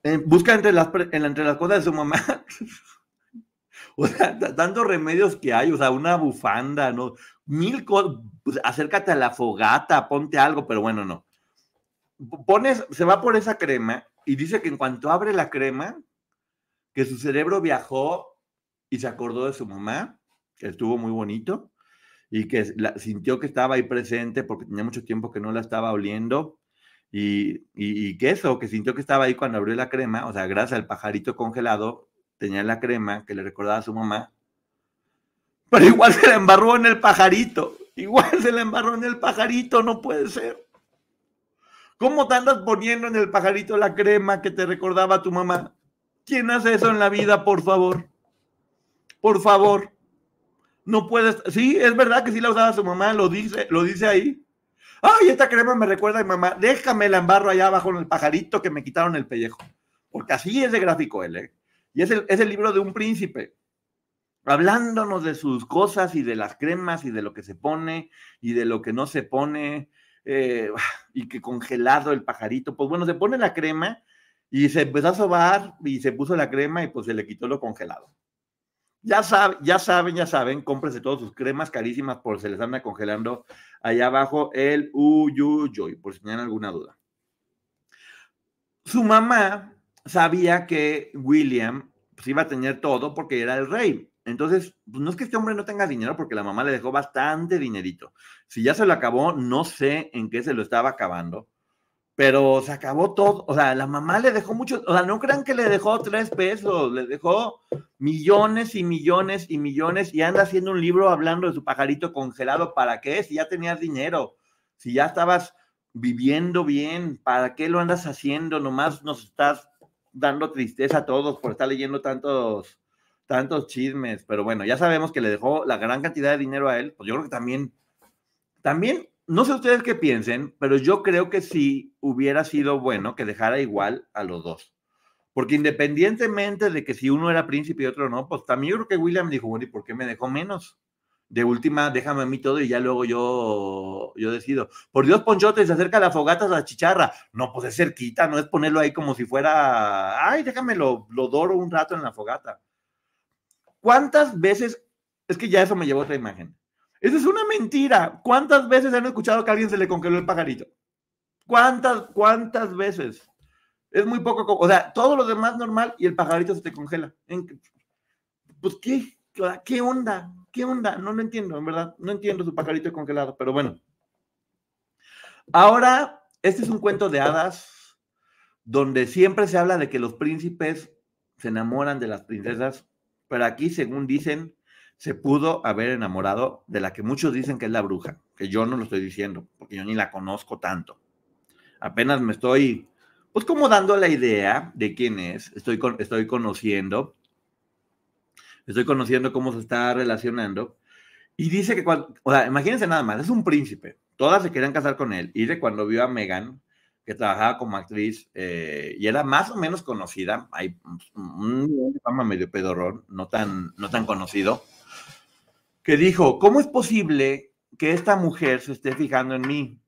eh, busca entre las, entre las cosas de su mamá. o sea, tantos remedios que hay, o sea, una bufanda, ¿no? Mil cosas, pues, acércate a la fogata, ponte algo, pero bueno, no. Pones, se va por esa crema y dice que en cuanto abre la crema, que su cerebro viajó y se acordó de su mamá, que estuvo muy bonito, y que sintió que estaba ahí presente porque tenía mucho tiempo que no la estaba oliendo, y, y, que eso, que sintió que estaba ahí cuando abrió la crema, o sea, gracias al pajarito congelado, tenía la crema que le recordaba a su mamá, pero igual se la embarró en el pajarito, igual se la embarró en el pajarito, no puede ser. ¿Cómo te andas poniendo en el pajarito la crema que te recordaba tu mamá? ¿Quién hace eso en la vida, por favor? Por favor. No puedes. Sí, es verdad que sí la usaba su mamá, lo dice, lo dice ahí. Ay, esta crema me recuerda a mi mamá. Déjame la embarro allá abajo en el pajarito que me quitaron el pellejo. Porque así es de gráfico él, ¿eh? Y es el, es el libro de un príncipe. Hablándonos de sus cosas y de las cremas y de lo que se pone y de lo que no se pone. Eh, y que congelado el pajarito. Pues bueno, se pone la crema y se empezó a sobar y se puso la crema y pues se le quitó lo congelado. Ya, saben, ya saben, ya saben, cómprense todas sus cremas carísimas por se les anda congelando allá abajo el uyuyuy, por si tienen alguna duda. Su mamá sabía que William pues, iba a tener todo porque era el rey. Entonces, pues, no es que este hombre no tenga dinero porque la mamá le dejó bastante dinerito. Si ya se lo acabó, no sé en qué se lo estaba acabando pero se acabó todo. O sea, la mamá le dejó mucho, o sea, no crean que le dejó tres pesos, le dejó millones y millones y millones y anda haciendo un libro hablando de su pajarito congelado. ¿Para qué? Si ya tenías dinero, si ya estabas viviendo bien, ¿para qué lo andas haciendo? Nomás nos estás dando tristeza a todos por estar leyendo tantos, tantos chismes. Pero bueno, ya sabemos que le dejó la gran cantidad de dinero a él. Pues yo creo que también, también no sé ustedes qué piensen, pero yo creo que sí hubiera sido bueno que dejara igual a los dos. Porque independientemente de que si uno era príncipe y otro no, pues también yo creo que William dijo, bueno, ¿y por qué me dejó menos? De última, déjame a mí todo y ya luego yo, yo decido. Por Dios, Ponchote, se acerca la fogata a la chicharra. No, pues es cerquita, no es ponerlo ahí como si fuera, ay, déjame lo, lo doro un rato en la fogata. ¿Cuántas veces? Es que ya eso me llevó otra imagen. Eso es una mentira. ¿Cuántas veces han escuchado que a alguien se le congeló el pajarito? ¿Cuántas, cuántas veces? Es muy poco, o sea, todo lo demás normal y el pajarito se te congela. Pues, ¿qué? ¿Qué onda? ¿Qué onda? No lo entiendo, en verdad. No entiendo su pajarito congelado, pero bueno. Ahora, este es un cuento de hadas donde siempre se habla de que los príncipes se enamoran de las princesas, pero aquí, según dicen, se pudo haber enamorado de la que muchos dicen que es la bruja, que yo no lo estoy diciendo, porque yo ni la conozco tanto. Apenas me estoy, pues como dando la idea de quién es, estoy, estoy conociendo, estoy conociendo cómo se está relacionando. Y dice que, cuando, o sea, imagínense nada más, es un príncipe, todas se querían casar con él. Y de cuando vio a Megan, que trabajaba como actriz eh, y era más o menos conocida, hay un fama medio pedorrón, no tan, no tan conocido que dijo, ¿cómo es posible que esta mujer se esté fijando en mí?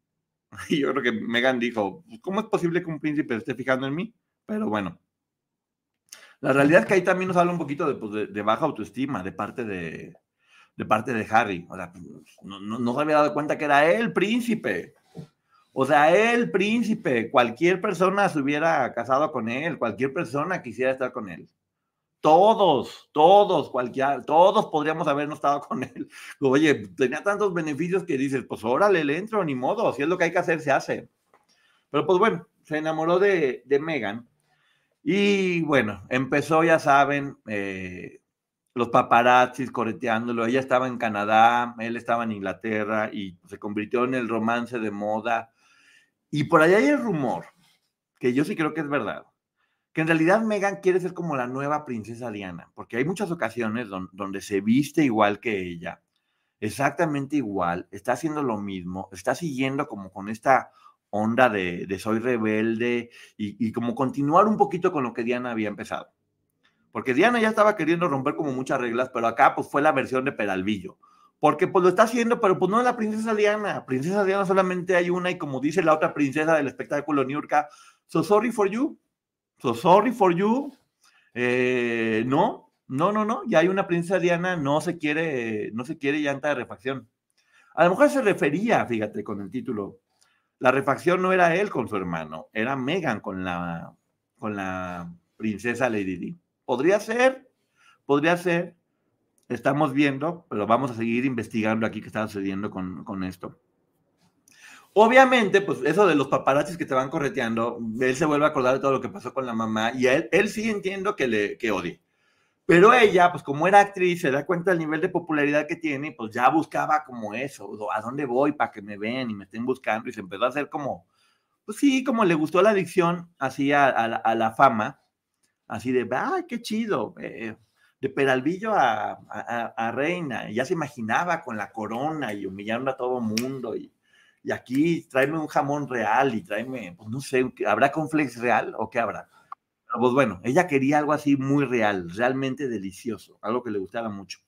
Y yo creo que Megan dijo, ¿cómo es posible que un príncipe se esté fijando en mí? Pero bueno. La realidad es que ahí también nos habla un poquito de, pues, de, baja autoestima de parte de, de parte de Harry. O sea, pues, no, no, se había dado cuenta que era él príncipe. O sea, él príncipe. Cualquier persona se hubiera casado con él, cualquier persona quisiera estar con él. Todos, todos, cualquiera, todos podríamos habernos estado con él. Oye, tenía tantos beneficios que dices, pues órale, le entro, ni modo, si es lo que hay que hacer, se hace. Pero pues bueno, se enamoró de, de Megan y bueno, empezó, ya saben, eh, los paparazzis correteándolo. Ella estaba en Canadá, él estaba en Inglaterra y se convirtió en el romance de moda. Y por allá hay el rumor, que yo sí creo que es verdad, que en realidad Megan quiere ser como la nueva princesa Diana, porque hay muchas ocasiones donde se viste igual que ella, exactamente igual, está haciendo lo mismo, está siguiendo como con esta onda de, soy rebelde y, como continuar un poquito con lo que Diana había empezado. Porque Diana ya estaba queriendo romper como muchas reglas, pero acá pues fue la versión de Peralvillo. Porque pues lo está haciendo, pero pues no es la princesa Diana. Princesa Diana solamente hay una y como dice la otra princesa del espectáculo Niurka, so sorry for you, so sorry for you. Eh, no, no, no, no, ya hay una princesa Diana, no se quiere, no se quiere llanta de refacción. A lo mejor se refería, fíjate, con el título, la refacción no era él con su hermano, era Megan con la, con la princesa Lady Di. Podría ser, podría ser. Estamos viendo, pero vamos a seguir investigando aquí qué está sucediendo con, esto. Obviamente, pues eso de los paparazzis que te van correteando, él se vuelve a acordar de todo lo que pasó con la mamá y él, él sí entiendo que le que odie. Pero ella, pues como era actriz, se da cuenta del nivel de popularidad que tiene y pues ya buscaba como eso, ¿a dónde voy para que me vean y me estén buscando? Y se empezó a hacer como, pues sí, como le gustó la adicción así a, la fama, así de, ¡ay, qué chido! Eh, de Peralvillo a, a, Reina, ya se imaginaba con la corona y humillando a todo mundo y, y aquí tráeme un jamón real y tráeme, pues no sé, ¿habrá conflex real o qué habrá? pues bueno, ella quería algo así muy real, realmente delicioso, algo que le gustara mucho.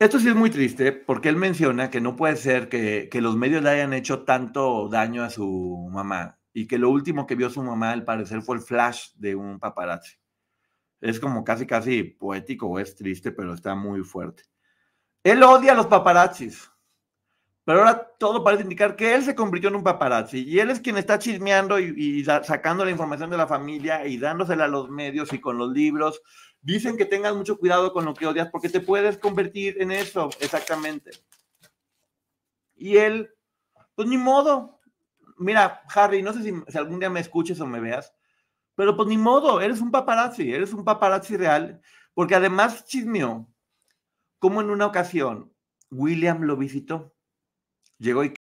Esto sí es muy triste porque él menciona que no puede ser que, los medios le hayan hecho tanto daño a su mamá y que lo último que vio su mamá al parecer fue el flash de un paparazzi. Es como casi, casi poético es triste, pero está muy fuerte. Él odia a los paparazzis. Pero ahora todo parece indicar que él se convirtió en un paparazzi y él es quien está chismeando y, sacando la información de la familia y dándosela a los medios y con los libros. Dicen que tengas mucho cuidado con lo que odias porque te puedes convertir en eso, exactamente. Y él, pues ni modo. Mira, Harry, no sé si, si algún día me escuches o me veas, pero pues ni modo, eres un paparazzi, eres un paparazzi real, porque además chismeó, como en una ocasión William lo visitó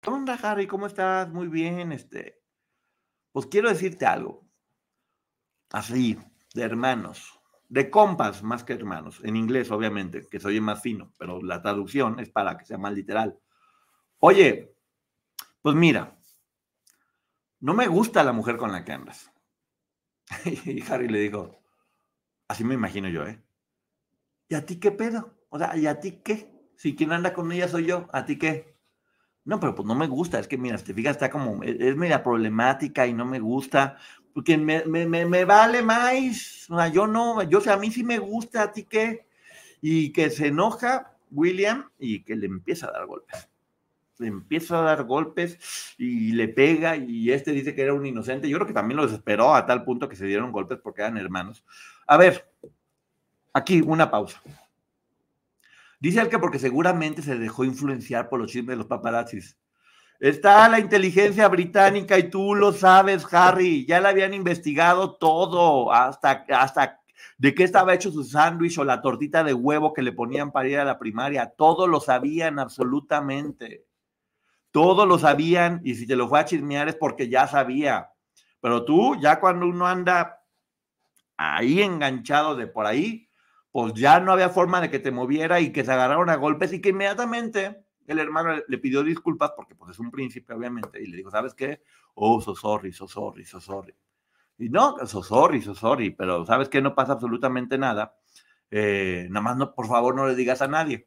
¿Qué onda, Harry? ¿Cómo estás? Muy bien, este. Pues quiero decirte algo. Así, de hermanos. De compas más que hermanos. En inglés, obviamente, que se oye más fino, pero la traducción es para que sea más literal. Oye, pues mira, no me gusta la mujer con la que andas. y Harry le dijo, así me imagino yo, ¿eh? ¿Y a ti qué pedo? O sea, ¿y a ti qué? Si quien anda con ella soy yo, ¿a ti qué? No, pero pues no me gusta, es que mira, te fijas, está como, e, es, media problemática y no me gusta, porque me, me, vale más, o yo no, yo sé, a mí sí me gusta, ¿a ti? Y que se enoja William y que le empieza a dar golpes. Le empieza a dar golpes y le pega y este dice que era un inocente. Yo creo que también lo desesperó a tal punto que se dieron golpes porque eran hermanos. A ver, aquí una pausa. Dice él que porque seguramente se dejó influenciar por los chismes de los paparazzis. Está la inteligencia británica y tú lo sabes, Harry. Ya le habían investigado todo, hasta, hasta de qué estaba hecho su sándwich o la tortita de huevo que le ponían para ir a la primaria. Todo lo sabían absolutamente. Todo lo sabían y si te lo fue a chismear es porque ya sabía. Pero tú, ya cuando uno anda ahí enganchado de por ahí, pues ya no había forma de que te moviera y que se agarraron a golpes y que inmediatamente el hermano le pidió disculpas porque pues es un príncipe, obviamente, y le dijo, ¿sabes qué? Oh, so sorry, so sorry, so sorry. Y no, so sorry, so sorry, pero ¿sabes qué? No pasa absolutamente nada. Eh, nada más, no, por favor, no le digas a nadie.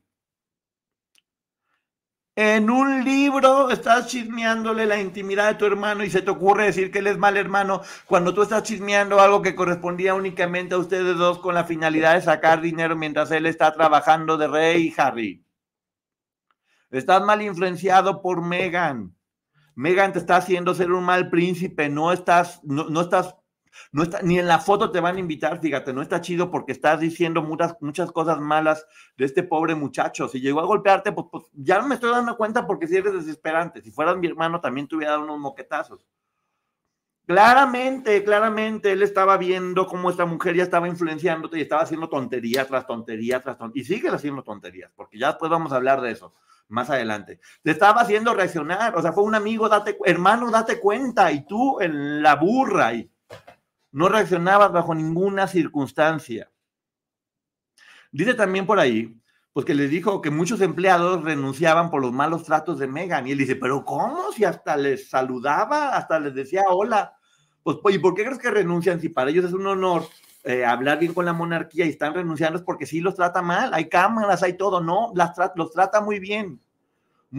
En un libro estás chismeándole la intimidad de tu hermano y se te ocurre decir que él es mal hermano cuando tú estás chismeando algo que correspondía únicamente a ustedes dos con la finalidad de sacar dinero mientras él está trabajando de rey, Harry. Estás mal influenciado por Megan. Megan te está haciendo ser un mal príncipe, no estás, no, estás, no está, ni en la foto te van a invitar, fíjate, no está chido porque estás diciendo muchas, muchas cosas malas de este pobre muchacho. Si llegó a golpearte, pues, pues ya me estoy dando cuenta porque si eres desesperante. Si fueras mi hermano, también te hubiera dado unos moquetazos. Claramente, claramente, él estaba viendo cómo esta mujer ya estaba influenciándote y estaba haciendo tontería tras tontería tras tontería. Y sigue haciendo tonterías, porque ya después vamos a hablar de eso más adelante. Te estaba haciendo reaccionar, o sea, fue un amigo, date, hermano, date cuenta, y tú en la burra, y no reaccionabas bajo ninguna circunstancia. Dice también por ahí, pues que le dijo que muchos empleados renunciaban por los malos tratos de Megan, y él dice, pero ¿cómo? Si hasta les saludaba, hasta les decía hola. Pues, ¿y por qué crees que renuncian si para ellos es un honor eh, hablar bien con la monarquía y están renunciando es porque sí los trata mal, hay cámaras, hay todo, no, las los trata muy bien.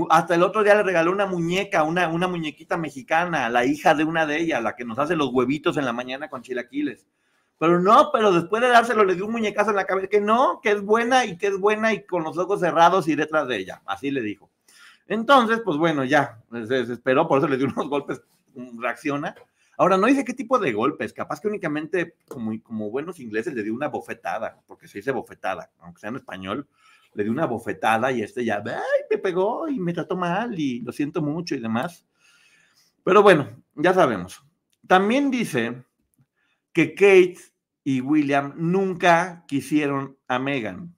Hasta el otro día le regaló una muñeca, una, una muñequita mexicana, la hija de una de ellas, la que nos hace los huevitos en la mañana con chilaquiles. Pero no, pero después de dárselo le dio un muñecazo en la cabeza, que no, que es buena y que es buena y con los ojos cerrados y detrás de ella. Así le dijo. Entonces, pues bueno, ya, se desesperó, por eso le dio unos golpes, reacciona Ahora, no dice qué tipo de golpes, capaz que únicamente, como, como buenos ingleses, le dio una bofetada, porque se dice bofetada, aunque sea en español, le dio una bofetada y este ya, ay, me pegó y me trató mal y lo siento mucho y demás. Pero bueno, ya sabemos. También dice que Kate y William nunca quisieron a Megan.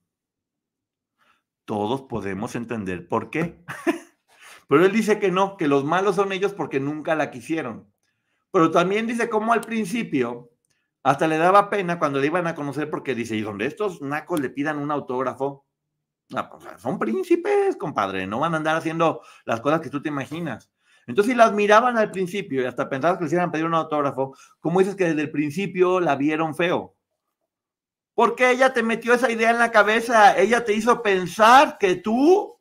Todos podemos entender por qué. Pero él dice que no, que los malos son ellos porque nunca la quisieron. Pero también dice cómo al principio hasta le daba pena cuando le iban a conocer porque dice, y donde estos nacos le pidan un autógrafo, ah, pues, son príncipes, compadre, no van a andar haciendo las cosas que tú te imaginas. Entonces, si las miraban al principio y hasta pensabas que les iban a pedir un autógrafo, ¿cómo dices que desde el principio la vieron feo? Porque ella te metió esa idea en la cabeza, ella te hizo pensar que tú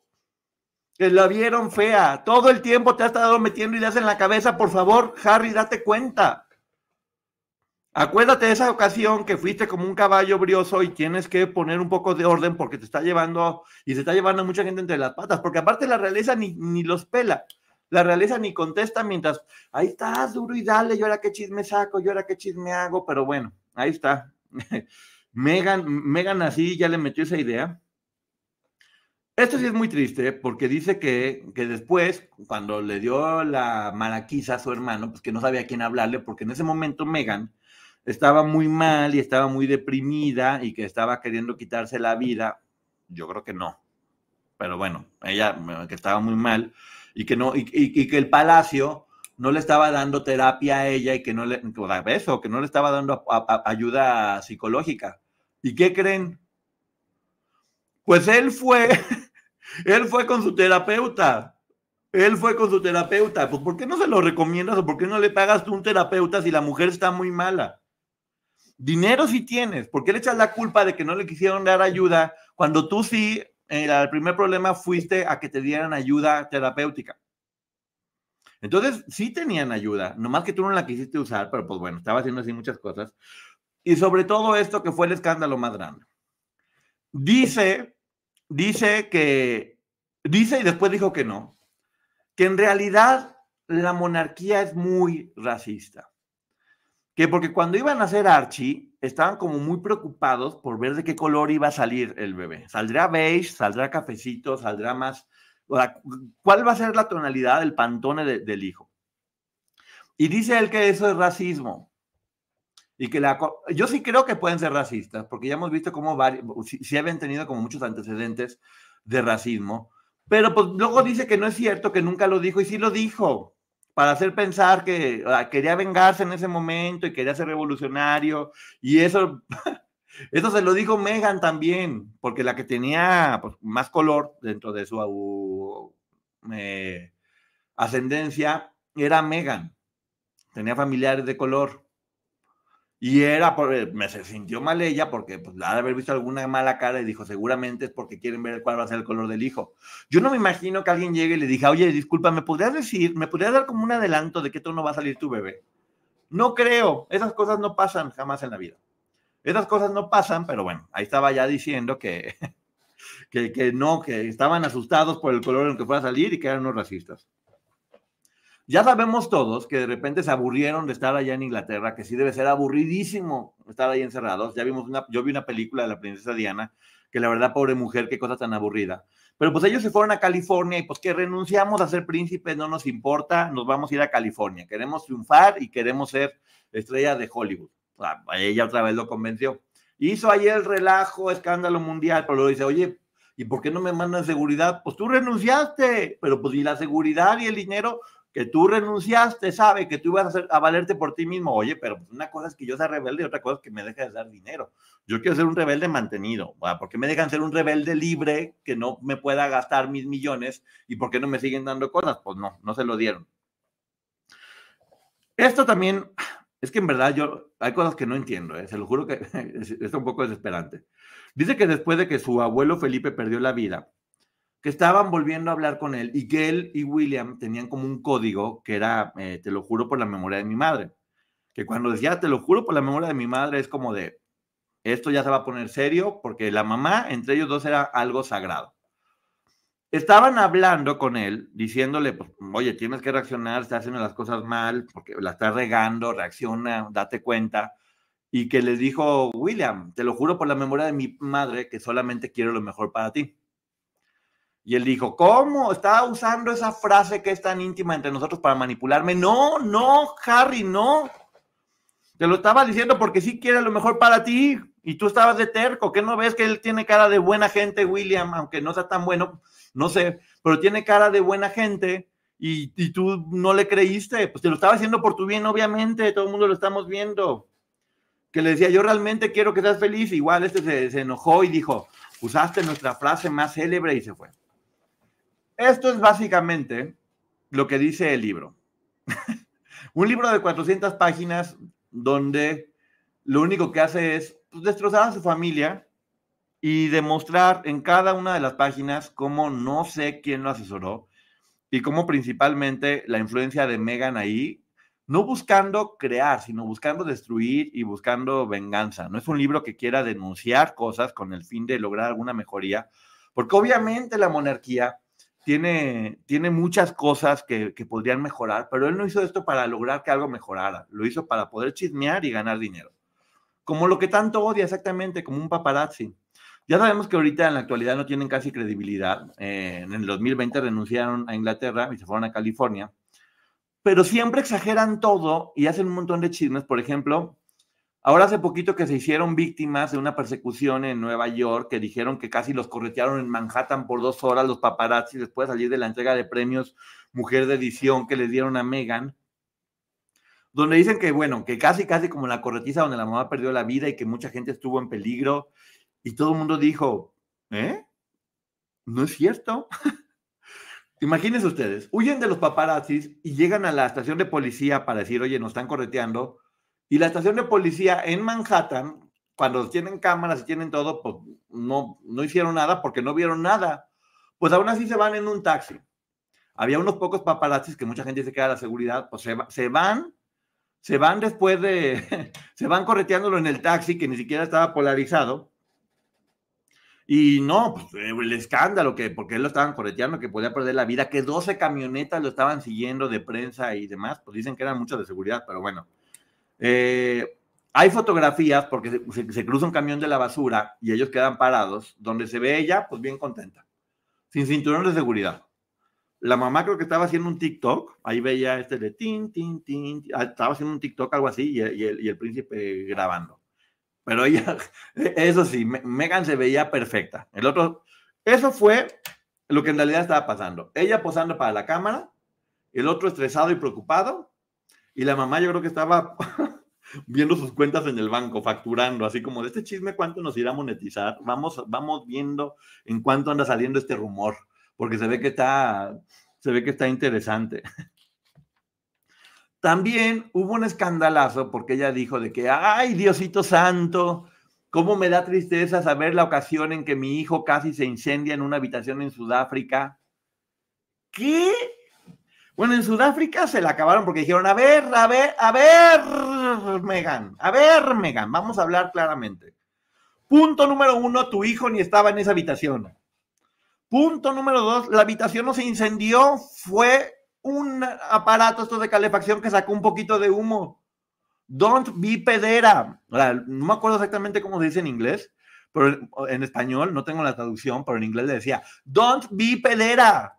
que la vieron fea. Todo el tiempo te ha estado metiendo ideas en la cabeza. Por favor, Harry, date cuenta. Acuérdate de esa ocasión que fuiste como un caballo brioso y tienes que poner un poco de orden porque te está llevando y se está llevando mucha gente entre las patas. Porque aparte la realeza ni, ni los pela. La realeza ni contesta mientras ahí estás duro y dale, yo ahora qué chisme saco, yo ahora qué chisme hago, pero bueno, ahí está. Megan, Megan así ya le metió esa idea. Esto sí es muy triste porque dice que, que, después, cuando le dio la maraquiza a su hermano, pues que no sabía a quién hablarle, porque en ese momento Megan estaba muy mal y estaba muy deprimida y que estaba queriendo quitarse la vida. Yo creo que no. Pero bueno, ella que estaba muy mal y que no, y, que el palacio no le estaba dando terapia a ella y que no le, eso, que no le estaba dando ayuda psicológica. ¿Y qué creen? Pues él fue, él fue con su terapeuta. Él fue con su terapeuta. Pues ¿por qué no se lo recomiendas o por qué no le pagas tú un terapeuta si la mujer está muy mala? Dinero sí tienes. ¿Por qué le echas la culpa de que no le quisieron dar ayuda cuando tú sí, el primer problema fuiste a que te dieran ayuda terapéutica? Entonces, sí tenían ayuda, nomás que tú no la quisiste usar, pero pues bueno, estaba haciendo así muchas cosas. Y sobre todo esto que fue el escándalo más grande. Dice, dice que, dice y después dijo que no, que en realidad la monarquía es muy racista. Que porque cuando iban a hacer Archie, estaban como muy preocupados por ver de qué color iba a salir el bebé. ¿Saldrá beige? ¿Saldrá cafecito? ¿Saldrá más? ¿Cuál va a ser la tonalidad del pantone del hijo? Y dice él que eso es racismo. Y que la, yo sí creo que pueden ser racistas, porque ya hemos visto cómo si, si habían tenido como muchos antecedentes de racismo, pero pues luego dice que no es cierto, que nunca lo dijo, y sí lo dijo. Para hacer pensar que quería vengarse en ese momento y quería ser revolucionario. Y eso, eso se lo dijo Megan también, porque la que tenía pues, más color dentro de su eh, ascendencia era Megan. Tenía familiares de color. Y era, por, eh, me se sintió mal ella porque pues, ha de haber visto alguna mala cara y dijo, seguramente es porque quieren ver cuál va a ser el color del hijo. Yo no me imagino que alguien llegue y le diga, oye, disculpa, ¿me podrías decir, me podrías dar como un adelanto de qué tono va a salir tu bebé? No creo, esas cosas no pasan jamás en la vida. Esas cosas no pasan, pero bueno, ahí estaba ya diciendo que, que, que no, que estaban asustados por el color en el que fuera a salir y que eran unos racistas. Ya sabemos todos que de repente se aburrieron de estar allá en Inglaterra, que sí debe ser aburridísimo estar ahí encerrados. Ya vimos una, yo vi una película de la princesa Diana, que la verdad, pobre mujer, qué cosa tan aburrida. Pero pues ellos se fueron a California y pues que renunciamos a ser príncipes, no nos importa, nos vamos a ir a California. Queremos triunfar y queremos ser estrella de Hollywood. ella otra vez lo convenció. Hizo ayer el relajo, escándalo mundial, pero luego dice, oye, ¿y por qué no me mandan seguridad? Pues tú renunciaste, pero pues y la seguridad y el dinero, que tú renunciaste, sabe que tú ibas a, valerte por ti mismo. Oye, pero pues, una cosa es que yo sea rebelde y otra cosa es que me deje de dar dinero. Yo quiero ser un rebelde mantenido. ¿Por qué me dejan ser un rebelde libre que no me pueda gastar mis millones? ¿Y por qué no me siguen dando cosas? Pues no, no se lo dieron. Esto también, es que en verdad yo, hay cosas que no entiendo, ¿eh? se lo juro que es un poco desesperante. Dice que después de que su abuelo Felipe perdió la vida, que estaban volviendo a hablar con él y que él y William tenían como un código que era, eh, te lo juro por la memoria de mi madre. Que cuando decía, te lo juro por la memoria de mi madre, es como de, esto ya se va a poner serio porque la mamá, entre ellos dos, era algo sagrado. Estaban hablando con él, diciéndole, pues, oye, tienes que reaccionar, estás haciendo las cosas mal, porque la estás regando, reacciona, date cuenta. Y que les dijo, William, te lo juro por la memoria de mi madre, que solamente quiero lo mejor para ti. Y él dijo, ¿cómo? ¿Estaba usando esa frase que es tan íntima entre nosotros para manipularme? No, no, Harry, no. Te lo estaba diciendo porque sí quiere lo mejor para ti. Y tú estabas de terco. ¿Qué no ves que él tiene cara de buena gente, William? Aunque no sea tan bueno, no sé, pero tiene cara de buena gente. Y, tú no le creíste. Pues te lo estaba haciendo por tu bien, obviamente. Todo el mundo lo estamos viendo. Que le decía, yo realmente quiero que seas feliz. Igual este se enojó y dijo, usaste nuestra frase más célebre y se fue. Esto es básicamente lo que dice el libro. un libro de 400 páginas donde lo único que hace es pues, destrozar a su familia y demostrar en cada una de las páginas cómo no sé quién lo asesoró y cómo principalmente la influencia de Megan ahí, no buscando crear, sino buscando destruir y buscando venganza. No es un libro que quiera denunciar cosas con el fin de lograr alguna mejoría, porque obviamente la monarquía tiene, tiene muchas cosas que, que, podrían mejorar, pero él no hizo esto para lograr que algo mejorara, lo hizo para poder chismear y ganar dinero. Como lo que tanto odia exactamente, como un paparazzi. Ya sabemos que ahorita en la actualidad no tienen casi credibilidad. Eh, en el 2020 renunciaron a Inglaterra y se fueron a California, pero siempre exageran todo y hacen un montón de chismes. Por ejemplo, Ahora hace poquito que se hicieron víctimas de una persecución en Nueva York, que dijeron que casi los corretearon en Manhattan por dos horas los paparazzi después de salir de la entrega de premios Mujer de Edición que les dieron a Megan, donde dicen que, bueno, que casi, casi como la corretiza donde la mamá perdió la vida y que mucha gente estuvo en peligro y todo el mundo dijo, ¿eh? ¿No es cierto? Imagínense ustedes, huyen de los paparazzis y llegan a la estación de policía para decir, oye, nos están correteando y la estación de policía en Manhattan, cuando tienen cámaras y tienen todo, pues no, no hicieron nada porque no vieron nada. Pues aún así se van en un taxi. Había unos pocos paparazzis que mucha gente dice que era la seguridad, pues se, se van, se van después de, se van correteándolo en el taxi que ni siquiera estaba polarizado. Y no, pues, el escándalo que, porque él lo estaban correteando, que podía perder la vida, que 12 camionetas lo estaban siguiendo de prensa y demás, pues dicen que eran muchos de seguridad, pero bueno, eh, hay fotografías porque se, cruza un camión de la basura y ellos quedan parados, donde se ve ella, pues bien contenta, sin cinturón de seguridad. La mamá creo que estaba haciendo un TikTok, ahí veía este de tin, tin, tin, ah, estaba haciendo un TikTok, algo así, y, el, príncipe grabando. Pero ella, eso sí, Megan se veía perfecta. El otro, eso fue lo que en realidad estaba pasando. Ella posando para la cámara el otro estresado y preocupado, y la mamá yo creo que estaba viendo sus cuentas en el banco, facturando, así como de este chisme, ¿cuánto nos irá a monetizar? Vamos, vamos viendo en cuánto anda saliendo este rumor, porque se ve que está, se ve que está interesante. También hubo un escandalazo porque ella dijo de que, ay, Diosito Santo, cómo me da tristeza saber la ocasión en que mi hijo casi se incendia en una habitación en Sudáfrica. ¿Qué? Bueno, en Sudáfrica se la acabaron porque dijeron, a ver, a ver, a ver, Megan, a ver, Megan, vamos a hablar claramente. Punto número uno, tu hijo ni estaba en esa habitación. Punto número dos, la habitación no se incendió, fue un aparato esto de calefacción que sacó un poquito de humo. Don't be pedera. No me acuerdo exactamente cómo se dice en inglés, pero en español no tengo la traducción, pero en inglés le decía, don't be pedera.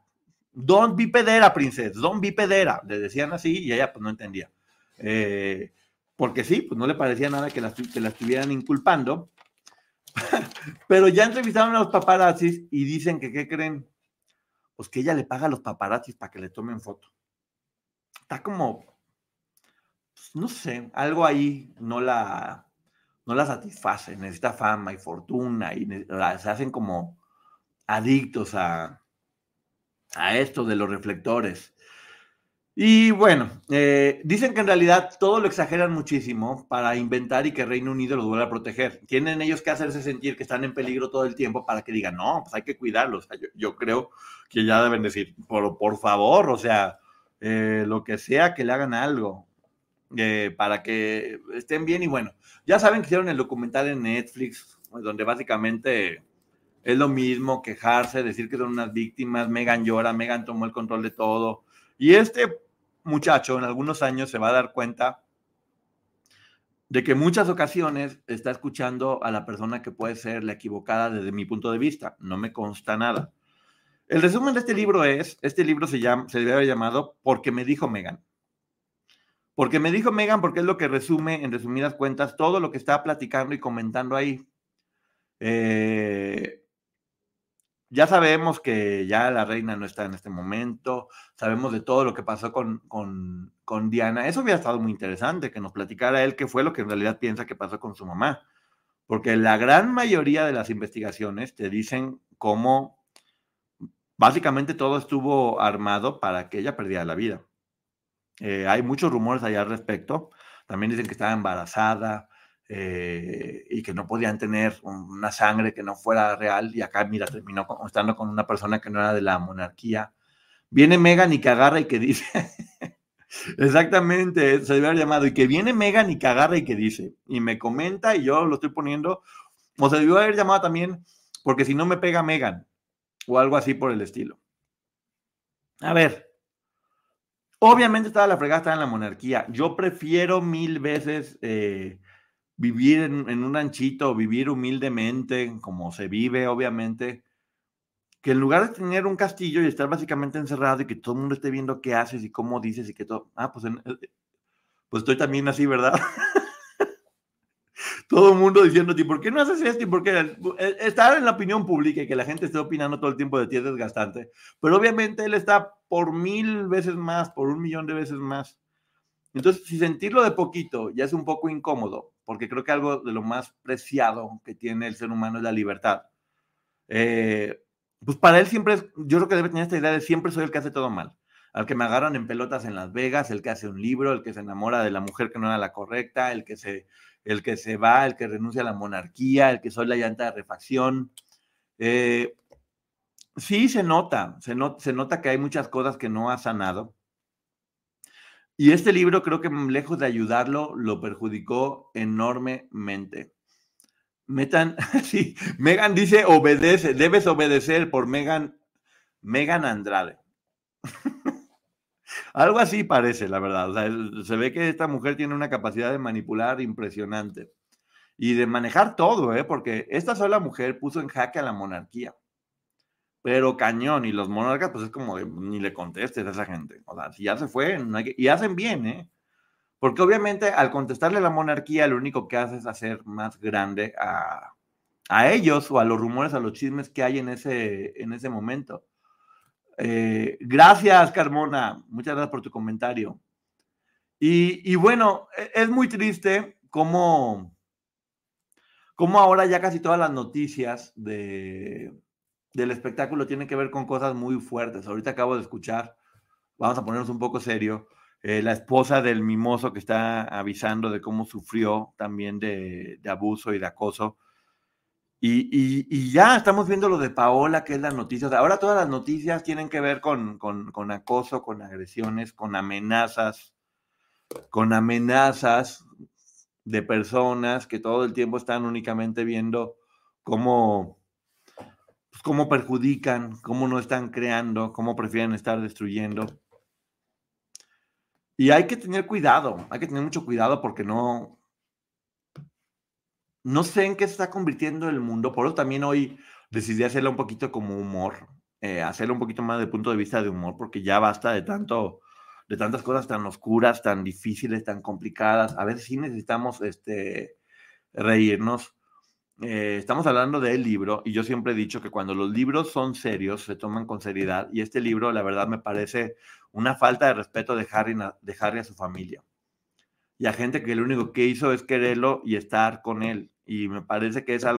Don't be pedera, princesa. Don't be pedera. Le decían así y ella pues no entendía. Eh, porque sí, pues no le parecía nada que la, que la estuvieran inculpando. pero ya entrevistaron a los paparazzis y dicen que, ¿qué creen? Pues que ella le paga a los paparazzis para que le tomen foto. Está como, pues, no sé, algo ahí no la, no la satisface. Necesita fama y fortuna y se hacen como adictos a, a esto de los reflectores. Y bueno, eh, dicen que en realidad todo lo exageran muchísimo para inventar y que Reino Unido los vuelva a proteger. Tienen ellos que hacerse sentir que están en peligro todo el tiempo para que digan, no, pues hay que cuidarlos. yo, creo que ya deben decir, por, por favor, o sea, eh, lo que sea, que le hagan algo eh, para que estén bien. Y bueno, ya saben que hicieron el documental en Netflix, donde básicamente es lo mismo, quejarse, decir que son unas víctimas, Megan llora, Megan tomó el control de todo. Y este muchacho en algunos años se va a dar cuenta de que muchas ocasiones está escuchando a la persona que puede ser la equivocada desde mi punto de vista. No me consta nada. El resumen de este libro es, este libro se, llama, se debe haber llamado Porque me dijo Megan. Porque me dijo Megan porque es lo que resume, en resumidas cuentas, todo lo que está platicando y comentando ahí. Eh, ya sabemos que ya la reina no está en este momento, sabemos de todo lo que pasó con, con, Diana. Eso hubiera estado muy interesante, que nos platicara él qué fue lo que en realidad piensa que pasó con su mamá. Porque la gran mayoría de las investigaciones te dicen cómo básicamente todo estuvo armado para que ella perdiera la vida. Eh, hay muchos rumores allá al respecto. También dicen que estaba embarazada, eh, y que no podían tener una sangre que no fuera real y acá, mira, terminó estando con una persona que no era de la monarquía. Viene Megan y que agarra y que dice, exactamente, se haber llamado, y que viene Megan y que agarra y que dice, y me comenta y yo lo estoy poniendo, o se debió haber llamado también, porque si no me pega Megan, o algo así por el estilo. A ver, obviamente estaba la fregada, estaba en la monarquía. Yo prefiero mil veces eh, vivir en, un ranchito, vivir humildemente, como se vive, obviamente, que en lugar de tener un castillo y estar básicamente encerrado y que todo el mundo esté viendo qué haces y cómo dices y que todo, ah, pues, eh, pues estoy también así, ¿verdad? todo el mundo diciendo, ¿por qué no haces esto? ¿Y por qué? Eh, estar en la opinión pública y que la gente esté opinando todo el tiempo de ti es desgastante, pero obviamente él está por mil veces más, por un millón de veces más. Entonces, si sentirlo de poquito ya es un poco incómodo, porque creo que algo de lo más preciado que tiene el ser humano es la libertad. Eh, pues para él siempre yo creo que debe tener esta idea de siempre soy el que hace todo mal. Al que me agarran en pelotas en Las Vegas, el que hace un libro, el que se enamora de la mujer que no era la correcta, el que se, el que se va, el que renuncia a la monarquía, el que soy la llanta de refacción. Eh, sí, se nota, se, se nota que hay muchas cosas que no ha sanado y este libro creo que mm, lejos de ayudarlo, lo perjudicó enormemente. Metan, sí, Megan dice obedece, debes obedecer por Megan, Megan Andrade. Algo así parece, la verdad. Se ve que esta mujer tiene una capacidad de manipular impresionante y de manejar todo, ¿eh? porque esta sola mujer puso en jaque a la monarquía pero cañón. Y los monarcas, pues es como ni le contestes a esa gente. O sea, si ya se fue, y hacen bien, ¿eh? Porque obviamente al contestarle a la monarquía, lo único que hace es hacer más grande a, a ellos o a los rumores, a los chismes que hay en ese, en ese momento. Eh, gracias, Carmona. Muchas gracias por tu comentario. Y, bueno, e, es muy triste cómo, cómo ahora ya casi todas las noticias de, del espectáculo tienen que ver con cosas muy fuertes. Ahorita acabo de escuchar, vamos a ponernos un poco serio, eh, la esposa del mimoso que está avisando de cómo sufrió también de, abuso y de acoso. Y, ya estamos viendo lo de Paola, que es la noticia. ahora todas las noticias tienen que ver con, con, acoso, con agresiones, con amenazas, con amenazas de personas que todo el tiempo están únicamente viendo cómo, cómo perjudican, cómo no están creando, cómo prefieren estar destruyendo. Y hay que tener cuidado, hay que tener mucho cuidado porque no, no sé en qué se está convirtiendo el mundo. Por eso también hoy decidí hacerlo un poquito como humor, eh, hacerlo un poquito más de punto de vista de humor, porque ya basta de tanto, de tantas cosas tan oscuras, tan difíciles, tan complicadas. A veces sí necesitamos este, reírnos. Eh, estamos hablando del libro y yo siempre he dicho que cuando los libros son serios, se toman con seriedad y este libro, la verdad, me parece una falta de respeto de Harry, de Harry a su familia y a gente que lo único que hizo es quererlo y estar con él y me parece que es algo...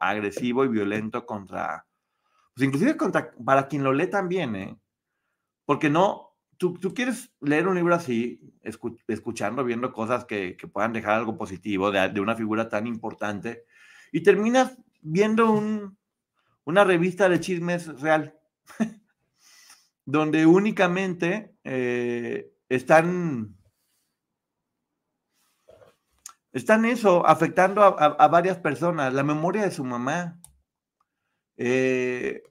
Agresivo y violento contra, pues inclusive contra, para quien lo lee también, ¿eh? Porque no, tú, quieres leer un libro así, escuchando, viendo cosas que, que, puedan dejar algo positivo de, una figura tan importante, y terminas viendo un, una revista de chismes real, donde únicamente eh, están están eso, afectando a, varias personas. La memoria de su mamá. Eh,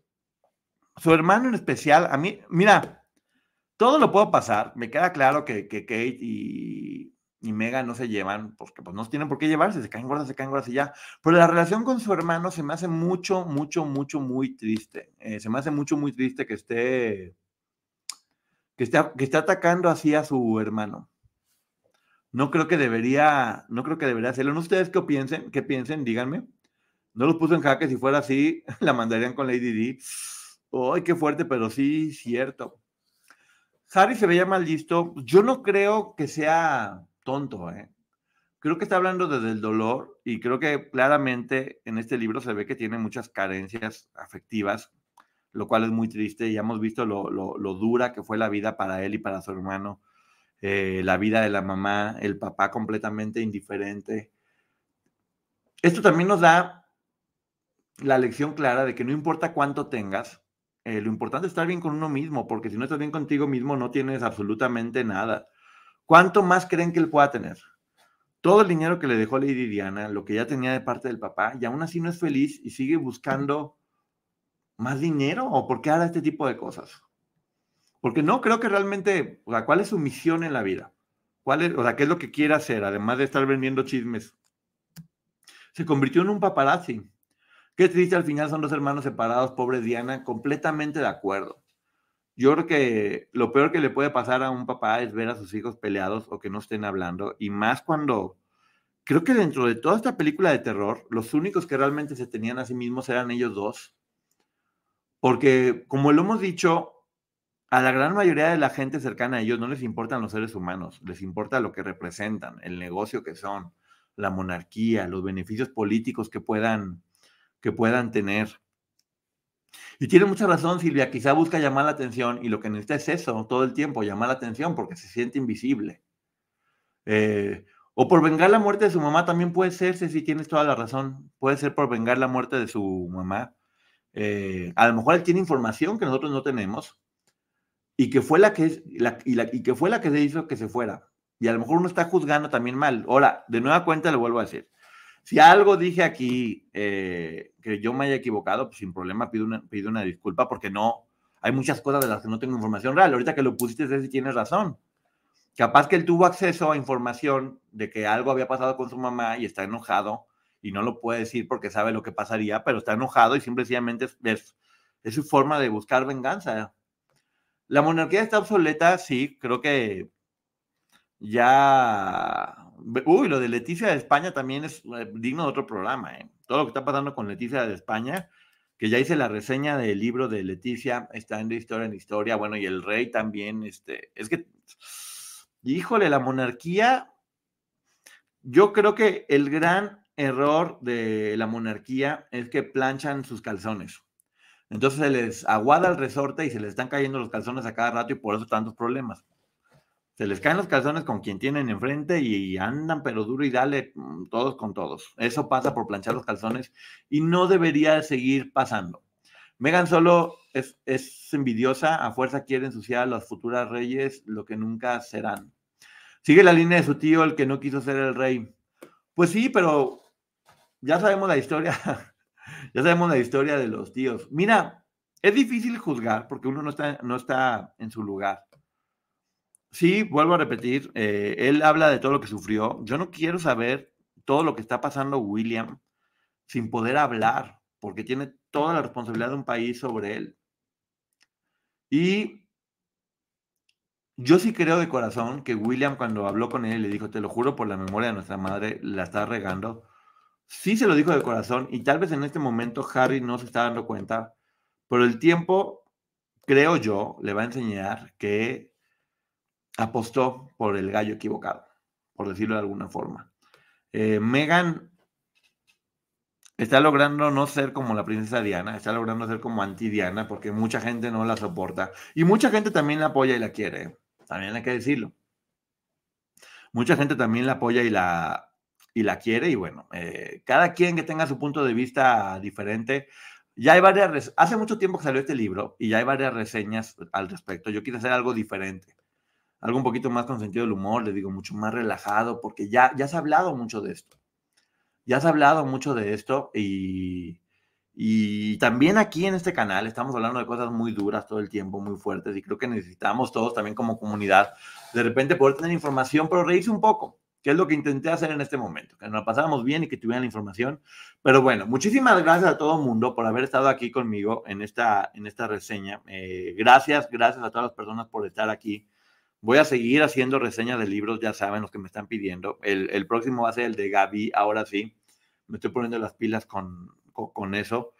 su hermano en especial. A mí, mira, todo lo puedo pasar. Me queda claro que, Kate y, y Megan no se llevan, porque pues no tienen por qué llevarse, se caen gordas, se caen gordas y ya. Pero la relación con su hermano se me hace mucho, mucho, mucho, muy triste. Eh, se me hace mucho, muy triste que esté, que esté, que esté atacando así a su hermano no creo que debería, no creo que debería hacerlo. ¿No ustedes qué piensen? ¿Qué piensen? Díganme. No lo puso en jaque, si fuera así, la mandarían con Lady D. ¡Ay, qué fuerte! Pero sí, cierto. Harry se veía mal listo. Yo no creo que sea tonto, ¿eh? Creo que está hablando desde el dolor y creo que claramente en este libro se ve que tiene muchas carencias afectivas, lo cual es muy triste. Ya hemos visto lo, lo dura que fue la vida para él y para su hermano eh, la vida de la mamá, el papá completamente indiferente. Esto también nos da la lección clara de que no importa cuánto tengas, eh, lo importante es estar bien con uno mismo, porque si no estás bien contigo mismo no tienes absolutamente nada. ¿Cuánto más creen que él pueda tener? Todo el dinero que le dejó Lady Diana, lo que ya tenía de parte del papá, y aún así no es feliz y sigue buscando más dinero o por qué hará este tipo de cosas. Porque no creo que realmente, o sea, ¿cuál es su misión en la vida? ¿Cuál es, qué es lo que quiere hacer, además de estar vendiendo chismes? Se convirtió en un paparazzi. Qué triste al final son dos hermanos separados, pobre Diana, completamente de acuerdo. Yo creo que lo peor que le puede pasar a un papá es ver a sus hijos peleados o que no estén hablando, y más cuando creo que dentro de toda esta película de terror, los únicos que realmente se tenían a sí mismos eran ellos dos. Porque, como lo hemos dicho, a la gran mayoría de la gente cercana a ellos no les importan los seres humanos, les importa lo que representan, el negocio que son, la monarquía, los beneficios políticos que puedan, que puedan tener. Y tiene mucha razón Silvia, quizá busca llamar la atención y lo que necesita es eso, todo el tiempo, llamar la atención porque se siente invisible. Eh, o por vengar la muerte de su mamá también puede ser, si tienes toda la razón, puede ser por vengar la muerte de su mamá. Eh, a lo mejor él tiene información que nosotros no tenemos y que fue la que, la, y, la, y que fue la que se hizo que se fuera. Y a lo mejor uno está juzgando también mal. Ahora, de nueva cuenta le vuelvo a decir. Si algo dije aquí eh, que yo me haya equivocado, pues sin problema pido una, pido una disculpa porque no, hay muchas cosas de las que no tengo información real. Ahorita que lo pusiste, si tienes razón. Capaz que él tuvo acceso a información de que algo había pasado con su mamá y está enojado y no lo puede decir porque sabe lo que pasaría, pero está enojado y simplemente es, es, su forma de buscar venganza. La monarquía está obsoleta, sí, creo que ya... Uy, lo de Leticia de España también es eh, digno de otro programa. ¿eh? Todo lo que está pasando con Leticia de España, que ya hice la reseña del libro de Leticia, está en historia en historia, bueno, y el rey también, este, es que, híjole, la monarquía, yo creo que el gran error de la monarquía es que planchan sus calzones. Entonces se les aguada el resorte y se les están cayendo los calzones a cada rato y por eso tantos problemas. Se les caen los calzones con quien tienen enfrente y andan pero duro y dale mm, todos con todos. Eso pasa por planchar los calzones y no debería seguir pasando. Megan solo es, es envidiosa, a fuerza quiere ensuciar a las futuras reyes lo que nunca serán. Sigue la línea de su tío, el que no quiso ser el rey. Pues sí, pero ya sabemos la historia, ya sabemos la historia de los tíos. Mira, es difícil juzgar porque uno no está, no está en su lugar. Sí, vuelvo a repetir, eh, él habla de todo lo que sufrió. Yo no quiero saber todo lo que está pasando William sin poder hablar, porque tiene toda la responsabilidad de un país sobre él. Y yo sí creo de corazón que William cuando habló con él le dijo, te lo juro por la memoria de nuestra madre, la está regando. Sí se lo dijo de corazón y tal vez en este momento Harry no se está dando cuenta, pero el tiempo, creo yo, le va a enseñar que apostó por el gallo equivocado, por decirlo de alguna forma. Eh, Megan está logrando no ser como la princesa Diana, está logrando ser como anti-Diana, porque mucha gente no la soporta. Y mucha gente también la apoya y la quiere, también hay que decirlo. Mucha gente también la apoya y la, y la quiere, y bueno, eh, cada quien que tenga su punto de vista diferente. Ya hay varias, hace mucho tiempo que salió este libro y ya hay varias reseñas al respecto. Yo quiero hacer algo diferente algo un poquito más con sentido del humor, le digo, mucho más relajado, porque ya, ya se ha hablado mucho de esto. Ya se ha hablado mucho de esto y, y también aquí en este canal estamos hablando de cosas muy duras todo el tiempo, muy fuertes, y creo que necesitamos todos también como comunidad de repente poder tener información, pero reírse un poco, que es lo que intenté hacer en este momento, que nos pasáramos bien y que tuvieran la información. Pero bueno, muchísimas gracias a todo el mundo por haber estado aquí conmigo en esta, en esta reseña. Eh, gracias, gracias a todas las personas por estar aquí. Voy a seguir haciendo reseñas de libros, ya saben los que me están pidiendo. El, próximo va a ser el de Gaby, ahora sí. Me estoy poniendo las pilas con, con, eso,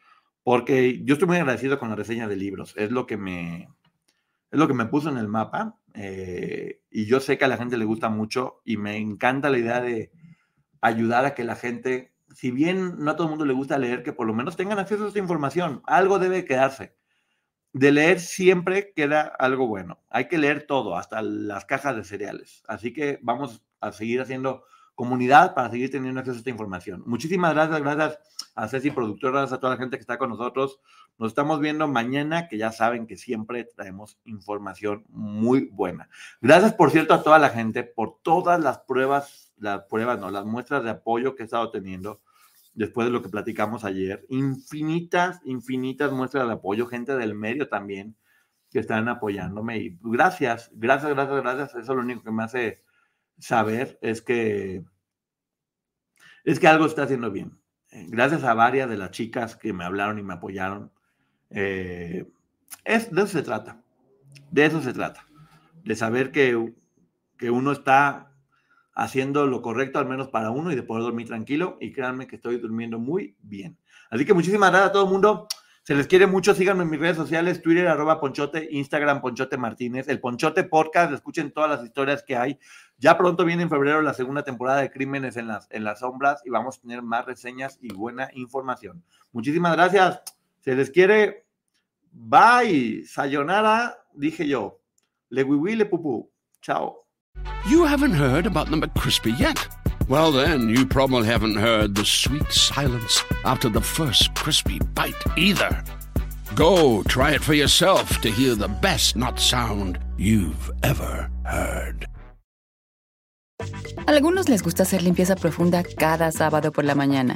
porque yo estoy muy agradecido con la reseña de libros. Es lo que me, es lo que me puso en el mapa. Eh, y yo sé que a la gente le gusta mucho y me encanta la idea de ayudar a que la gente, si bien no a todo el mundo le gusta leer, que por lo menos tengan acceso a esta información. Algo debe quedarse de leer siempre queda algo bueno. Hay que leer todo, hasta las cajas de cereales. Así que vamos a seguir haciendo comunidad para seguir teniendo acceso a esta información. Muchísimas gracias, gracias a Ceci Productor, gracias a toda la gente que está con nosotros. Nos estamos viendo mañana, que ya saben que siempre traemos información muy buena. Gracias, por cierto, a toda la gente por todas las pruebas, las pruebas, no, las muestras de apoyo que he estado teniendo después de lo que platicamos ayer. Infinitas, infinitas muestras de apoyo, gente del medio también que están apoyándome. Y gracias, gracias, gracias, gracias. Eso lo único que me hace saber es que es que algo está haciendo bien. Gracias a varias de las chicas que me hablaron y me apoyaron. Eh, es, de eso se trata. De eso se trata. De saber que, que uno está haciendo lo correcto, al menos para uno, y de poder dormir tranquilo. Y créanme que estoy durmiendo muy bien. Así que muchísimas gracias a todo el mundo. Se les quiere mucho. Síganme en mis redes sociales: Twitter, arroba Ponchote, Instagram, Ponchote Martínez, el Ponchote Podcast. Escuchen todas las historias que hay. Ya pronto viene en febrero la segunda temporada de Crímenes en las, en las Sombras y vamos a tener más reseñas y buena información. Muchísimas gracias. Se les quiere. Bye. Sayonara, dije yo. Le wiwi, le pupú. Chao. You haven't heard about the McCrispy yet? Well, then, you probably haven't heard the sweet silence after the first crispy bite either. Go try it for yourself to hear the best not sound you've ever heard. Algunos les gusta hacer limpieza profunda cada sábado por la mañana.